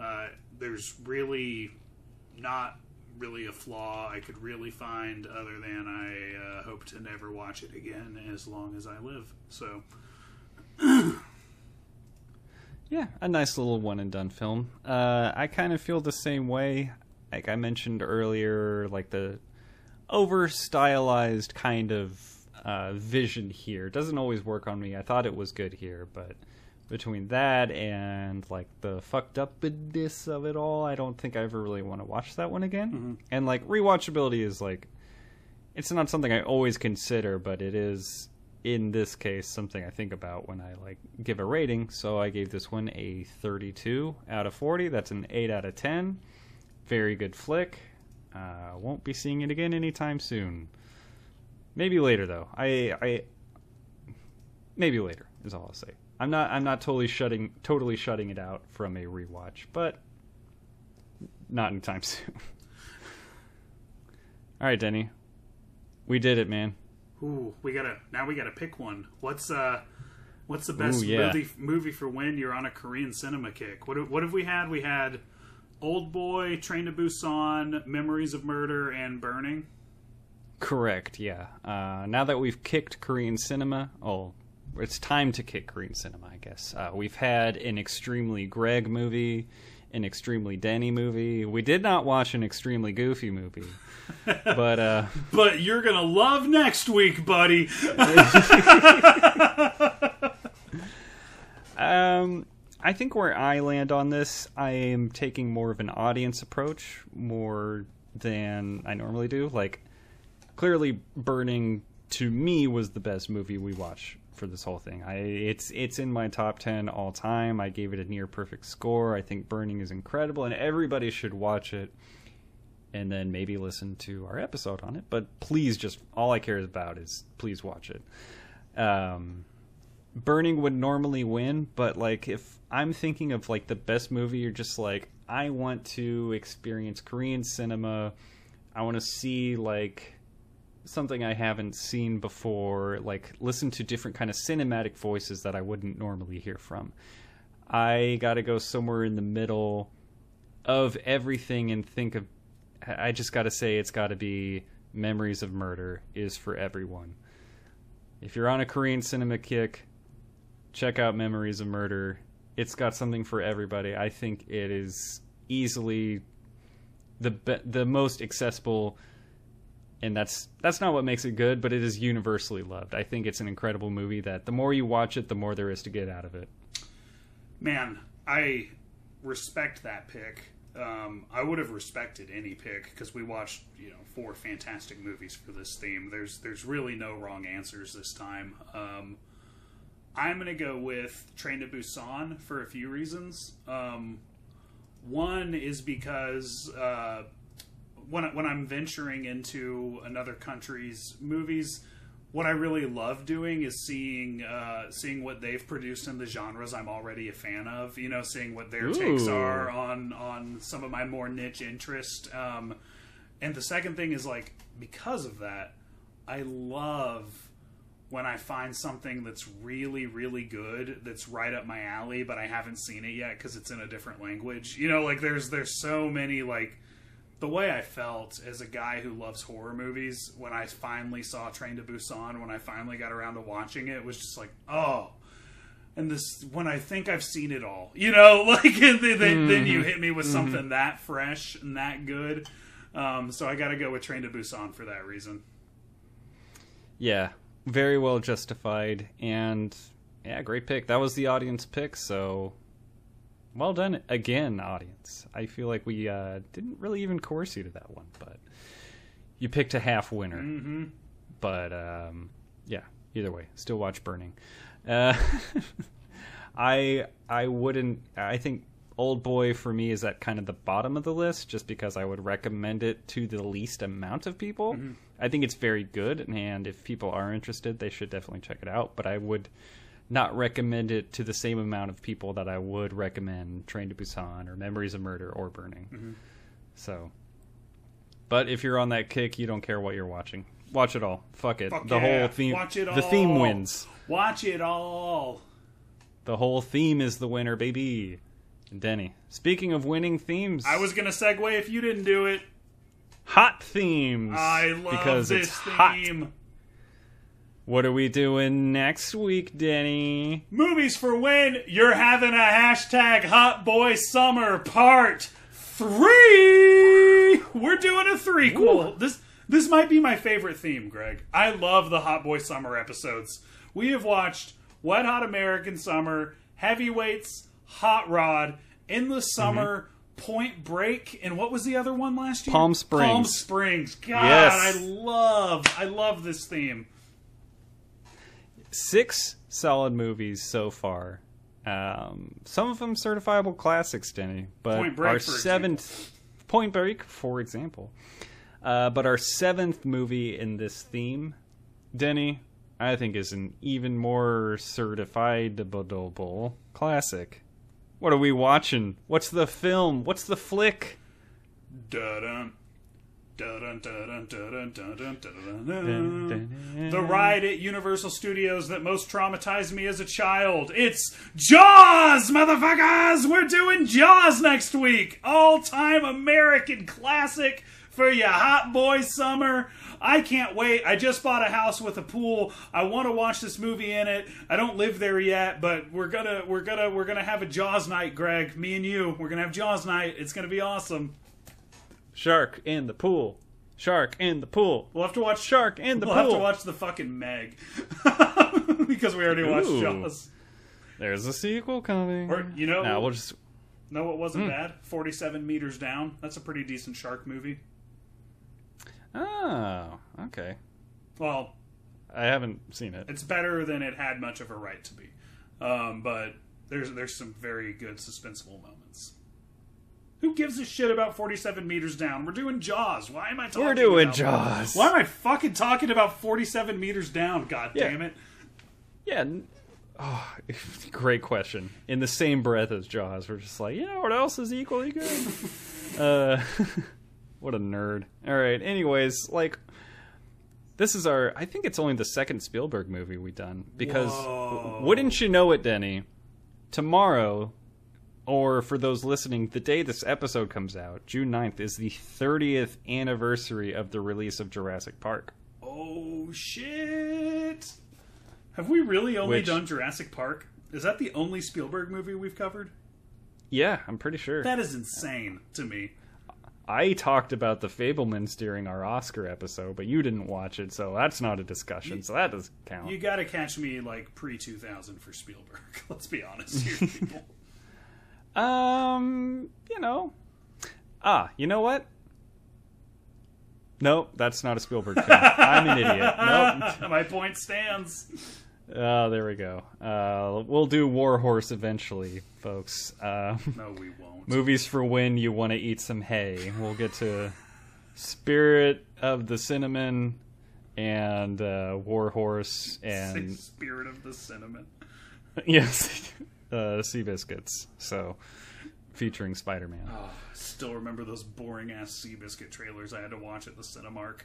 Uh, there's really not really a flaw I could really find other than I uh, hope to never watch it again as long as I live. So, Yeah, a nice little one and done film. Uh, I kind of feel the same way. Like I mentioned earlier, like the over stylized kind of uh, vision here doesn't always work on me. I thought it was good here, but between that and like the fucked upness of it all, I don't think I ever really want to watch that one again. And like rewatchability is like it's not something I always consider, but it is in this case something I think about when I like give a rating. So I gave this one a 32 out of 40. That's an 8 out of 10. Very good flick. Uh, won't be seeing it again anytime soon. Maybe later though. I I maybe later is all I'll say. I'm not I'm not totally shutting totally shutting it out from a rewatch, but not anytime soon. all right, Denny. We did it, man. Ooh, we gotta now we gotta pick one. What's uh, what's the best Ooh, yeah. movie movie for when you're on a Korean cinema kick? What what have we had? We had Oldboy, Train to Busan, Memories of Murder, and Burning. Correct, yeah. Uh, now that we've kicked Korean cinema, oh, it's time to kick Korean cinema, I guess. Uh, we've had an extremely Greg movie, an extremely Denny movie. We did not watch an extremely Goofy movie, but uh, But you're gonna love next week, buddy. Um, I think where I land on this, I am taking more of an audience approach more than I normally do. Like, clearly, Burning to me was the best movie we watched for this whole thing. I it's it's in my top ten all time. I gave it a near perfect score. I think Burning is incredible, and everybody should watch it. And then maybe listen to our episode on it. But please, just all I care about is please watch it. Um, Burning would normally win, but like if I'm thinking of like the best movie, you're just like I want to experience Korean cinema. I want to see like something I haven't seen before, like listen to different kind of cinematic voices that I wouldn't normally hear from. I got to go somewhere in the middle of everything and think of I just got to say it's got to be Memories of Murder is for everyone. If you're on a Korean cinema kick, check out Memories of Murder. It's got something for everybody. I think it is easily the be- the most accessible and that's that's not what makes it good, but it is universally loved. I think it's an incredible movie that the more you watch it, the more there is to get out of it. Man, I respect that pick. Um, I would have respected any pick because we watched, you know, four fantastic movies for this theme. There's there's really no wrong answers this time. Um, I'm gonna go with Train to Busan for a few reasons. Um, one is because uh, when when I'm venturing into another country's movies, what I really love doing is seeing uh, seeing what they've produced in the genres I'm already a fan of. You know, seeing what their takes are on on some of my more niche interest. Um, and the second thing is like because of that, I love when I find something that's really, really good, that's right up my alley, but I haven't seen it yet because it's in a different language. You know, like there's there's so many like the way I felt as a guy who loves horror movies when I finally saw Train to Busan, when I finally got around to watching it, was just like, oh. And this, when I think I've seen it all, you know, like and then, you hit me with something that fresh and that good. Um, so I got to go with Train to Busan for that reason. Yeah, very well justified, and yeah, great pick. That was the audience pick, so well done again, audience. I feel like we uh, didn't really even coerce you to that one, but you picked a half winner. Mm-hmm. But um, yeah, either way, still watch Burning. Uh, I I wouldn't. I think Oldboy for me is at kind of the bottom of the list, just because I would recommend it to the least amount of people. I think it's very good, and if people are interested, they should definitely check it out. But I would not recommend it to the same amount of people that I would recommend Train to Busan or Memories of Murder or Burning. Mm-hmm. So, but if you're on that kick, you don't care what you're watching. Watch it all. Fuck it. Fuck the yeah. whole theme. Watch it The theme wins. Watch it all. The whole theme is the winner, baby. Denny. Speaking of winning themes, I was gonna segue if you didn't do it. hot themes. I love because this it's hot. What are we doing next week, Denny? Movies for when you're having a hashtag Hot Boy Summer Part Three. We're doing a threequel. This this might be my favorite theme, Greg. I love the Hot Boy Summer episodes. We have watched Wet Hot American Summer, Heavyweights, Hot Rod, Endless Summer. Mm-hmm. Point Break and what was the other one last year? Palm Springs. Palm Springs. God, Yes. I love, I love this theme. Six solid movies so far. Um, some of them certifiable classics, Denny. But Point Break, our seventh Point Break, for example. Uh, but our seventh movie in this theme, Denny, I think is an even more certified classic. What are we watching? What's the film? What's the flick? Dun-dun. The ride at Universal Studios that most traumatized me as a child. It's Jaws, motherfuckers! We're doing Jaws next week. All time American classic for your hot boy summer. I can't wait. I just bought a house with a pool. I want to watch this movie in it. I don't live there yet, but we're gonna we're gonna we're gonna have a Jaws night, Greg. Me and you. We're gonna have Jaws night. It's gonna be awesome. Shark in the pool. Shark in the pool. We'll have to watch Shark in the Pool. We'll have to watch the fucking Meg because we already watched Ooh. Jaws. There's a sequel coming. Or you know, Nah, we'll just know what Hmm. wasn't bad? Forty-seven meters down. That's a pretty decent shark movie. Oh, okay. Well, I haven't seen it. it's better than it had much of a right to be, um, but there's there's some very good suspenseful moments. Who gives a shit about forty-seven meters down? We're doing Jaws. Why am I talking? We're doing about Jaws. Why am I fucking talking about forty-seven meters down? God Yeah. damn it! Yeah. n- Oh, great question. In the same breath as Jaws, we're just like, you know what else is equally good? uh, what a nerd. All right. Anyways, like, this is our. I think it's only the second Spielberg movie we've done because Whoa. wouldn't you know it, Denny? Tomorrow, or for those listening, the day this episode comes out, June 9th, is the 30th anniversary of the release of Jurassic Park. Oh shit! Have we really only Which- done Jurassic Park? Is that the only Spielberg movie we've covered? Yeah, I'm pretty sure. That is insane to me. I talked about the Fabelmans during our Oscar episode, but you didn't watch it, so that's not a discussion. So that doesn't count. You got to catch me like pre 2000 for Spielberg. Let's be honest here, people. Um, you know. Ah, you know what? No, that's not a Spielberg film. I'm an idiot. Nope. My point stands. Oh, there we go. Uh, we'll do Warhorse eventually, folks. Uh, No, we won't. movies for when you want to eat some hay. We'll get to Spirit of the Cimarron and uh, Warhorse and Spirit of the Cimarron. yes, uh, Sea Biscuits. So featuring Spider-Man. Oh, still remember those boring ass Seabiscuit trailers I had to watch at the Cinemark.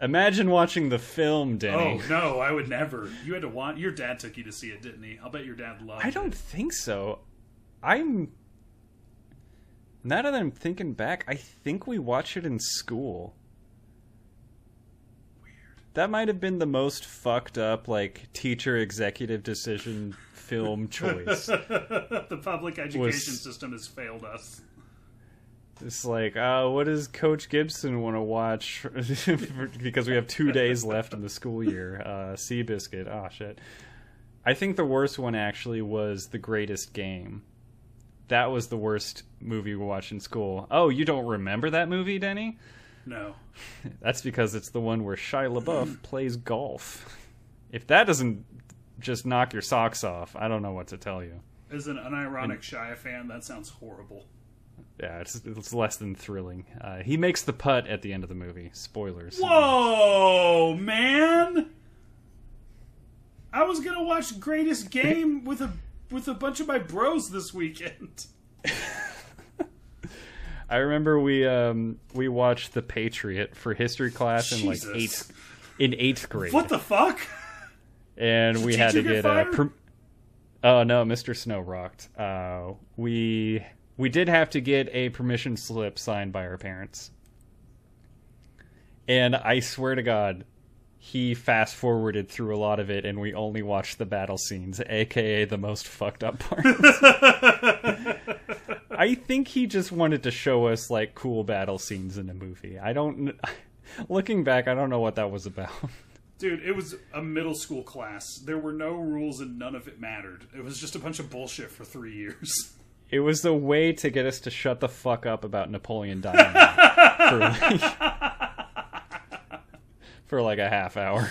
Imagine watching the film, Denny. Oh no, I would never. You had to want. Your dad took you to see it, didn't he? I'll bet your dad loved. I don't It. think so. I'm. Now that I'm thinking back, I think we watched it in school. Weird. That might have been the most fucked up, like, teacher executive decision film choice. the public education Was- system has failed us. It's like, uh, what does Coach Gibson want to watch? because we have two days left in the school year. Uh, Seabiscuit. Oh, shit. I think the worst one actually was The Greatest Game. That was the worst movie we watched in school. Oh, you don't remember that movie, Denny? No. That's because it's the one where Shia LaBeouf plays golf. If that doesn't just knock your socks off, I don't know what to tell you. As an unironic Shia fan, that sounds horrible. Yeah, it's, it's less than thrilling. Uh, he makes the putt at the end of the movie. Spoilers. Whoa, man! I was gonna watch Greatest Game with a with a bunch of my bros this weekend. I remember we um, we watched The Patriot for history class in like eighth in eighth grade, What the fuck? And we Did had to get get a. Per- oh no, Mr. Snow rocked. Uh, we we did have to get a permission slip signed by our parents, and I swear to God, he fast forwarded through a lot of it, and we only watched the battle scenes, aka the most fucked up parts. I think he just wanted to show us like cool battle scenes in a movie. I don't. Looking back, I don't know what that was about. Dude, it was a middle school class. There were no rules and none of it mattered. It was just a bunch of bullshit for three years. It was a way to get us to shut the fuck up about Napoleon Dynamite for like, for like a half hour.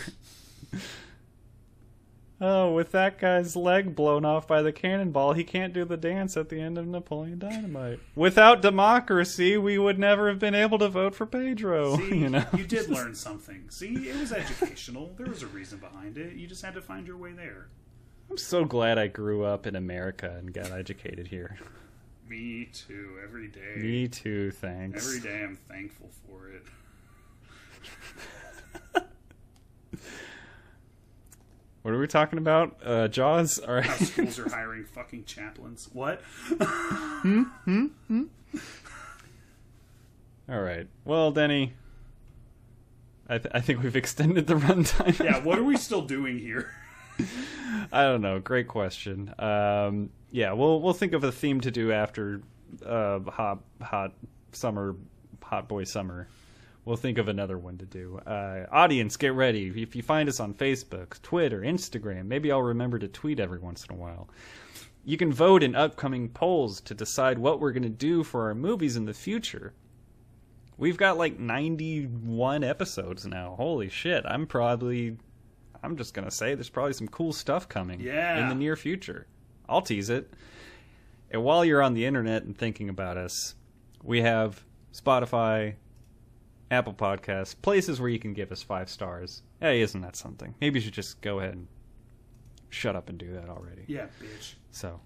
Oh, with that guy's leg blown off by the cannonball, he can't do the dance at the end of Napoleon Dynamite. Without democracy, we would never have been able to vote for Pedro. See, you know, you did learn something. See, it was educational. There was a reason behind it. You just had to find your way there. I'm so glad I grew up in America and got educated here. Me too. Every day. Me too, thanks. Every day I'm thankful for it. What are we talking about? Uh, Jaws? All How schools are hiring fucking chaplains. What? All right. Well, Denny, I, th- I think we've extended the runtime. Yeah, what are we still doing here? I don't know. Great question. Um, yeah, we'll we'll think of a theme to do after uh, hot hot summer, hot boy summer. We'll think of another one to do. Uh, audience, get ready. If you find us on Facebook, Twitter, Instagram, maybe I'll remember to tweet every once in a while. You can vote in upcoming polls to decide what we're going to do for our movies in the future. We've got like 91 episodes now. Holy shit. I'm probably I'm just gonna say there's probably some cool stuff coming Yeah. in the near future. I'll tease it. And while you're on the internet and thinking about us, we have Spotify, Apple Podcasts, places where you can give us five stars. Hey, isn't that something? Maybe you should just go ahead and shut up and do that already. Yeah, bitch. So,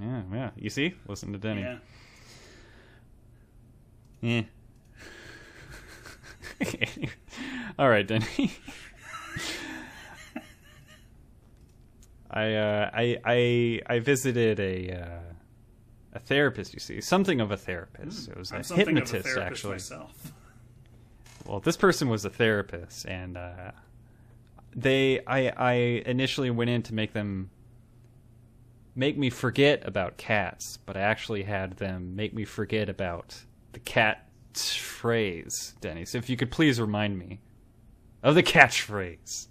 yeah, yeah. You see? Listen to Denny. Yeah. Yeah. All right, Denny. I uh, I I I visited a uh, a therapist. You see, something of a therapist. It was I'm a hypnotist, of a therapist actually. myself well, this person was a therapist, and uh, they, I, I initially went in to make them make me forget about cats, but I actually had them make me forget about the cat phrase, Denny. So if you could please remind me of the catchphrase.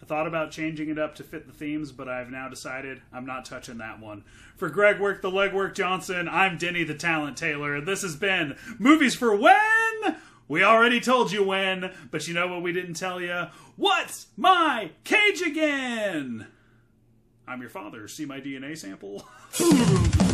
I thought about changing it up to fit the themes, but I've now decided I'm not touching that one. For Greg Work, the Legwork Johnson, I'm Denny the Talent Taylor. This has been Movies for When? We already told you when, but you know what we didn't tell you? What's my cage again? I'm your father. See my DNA sample?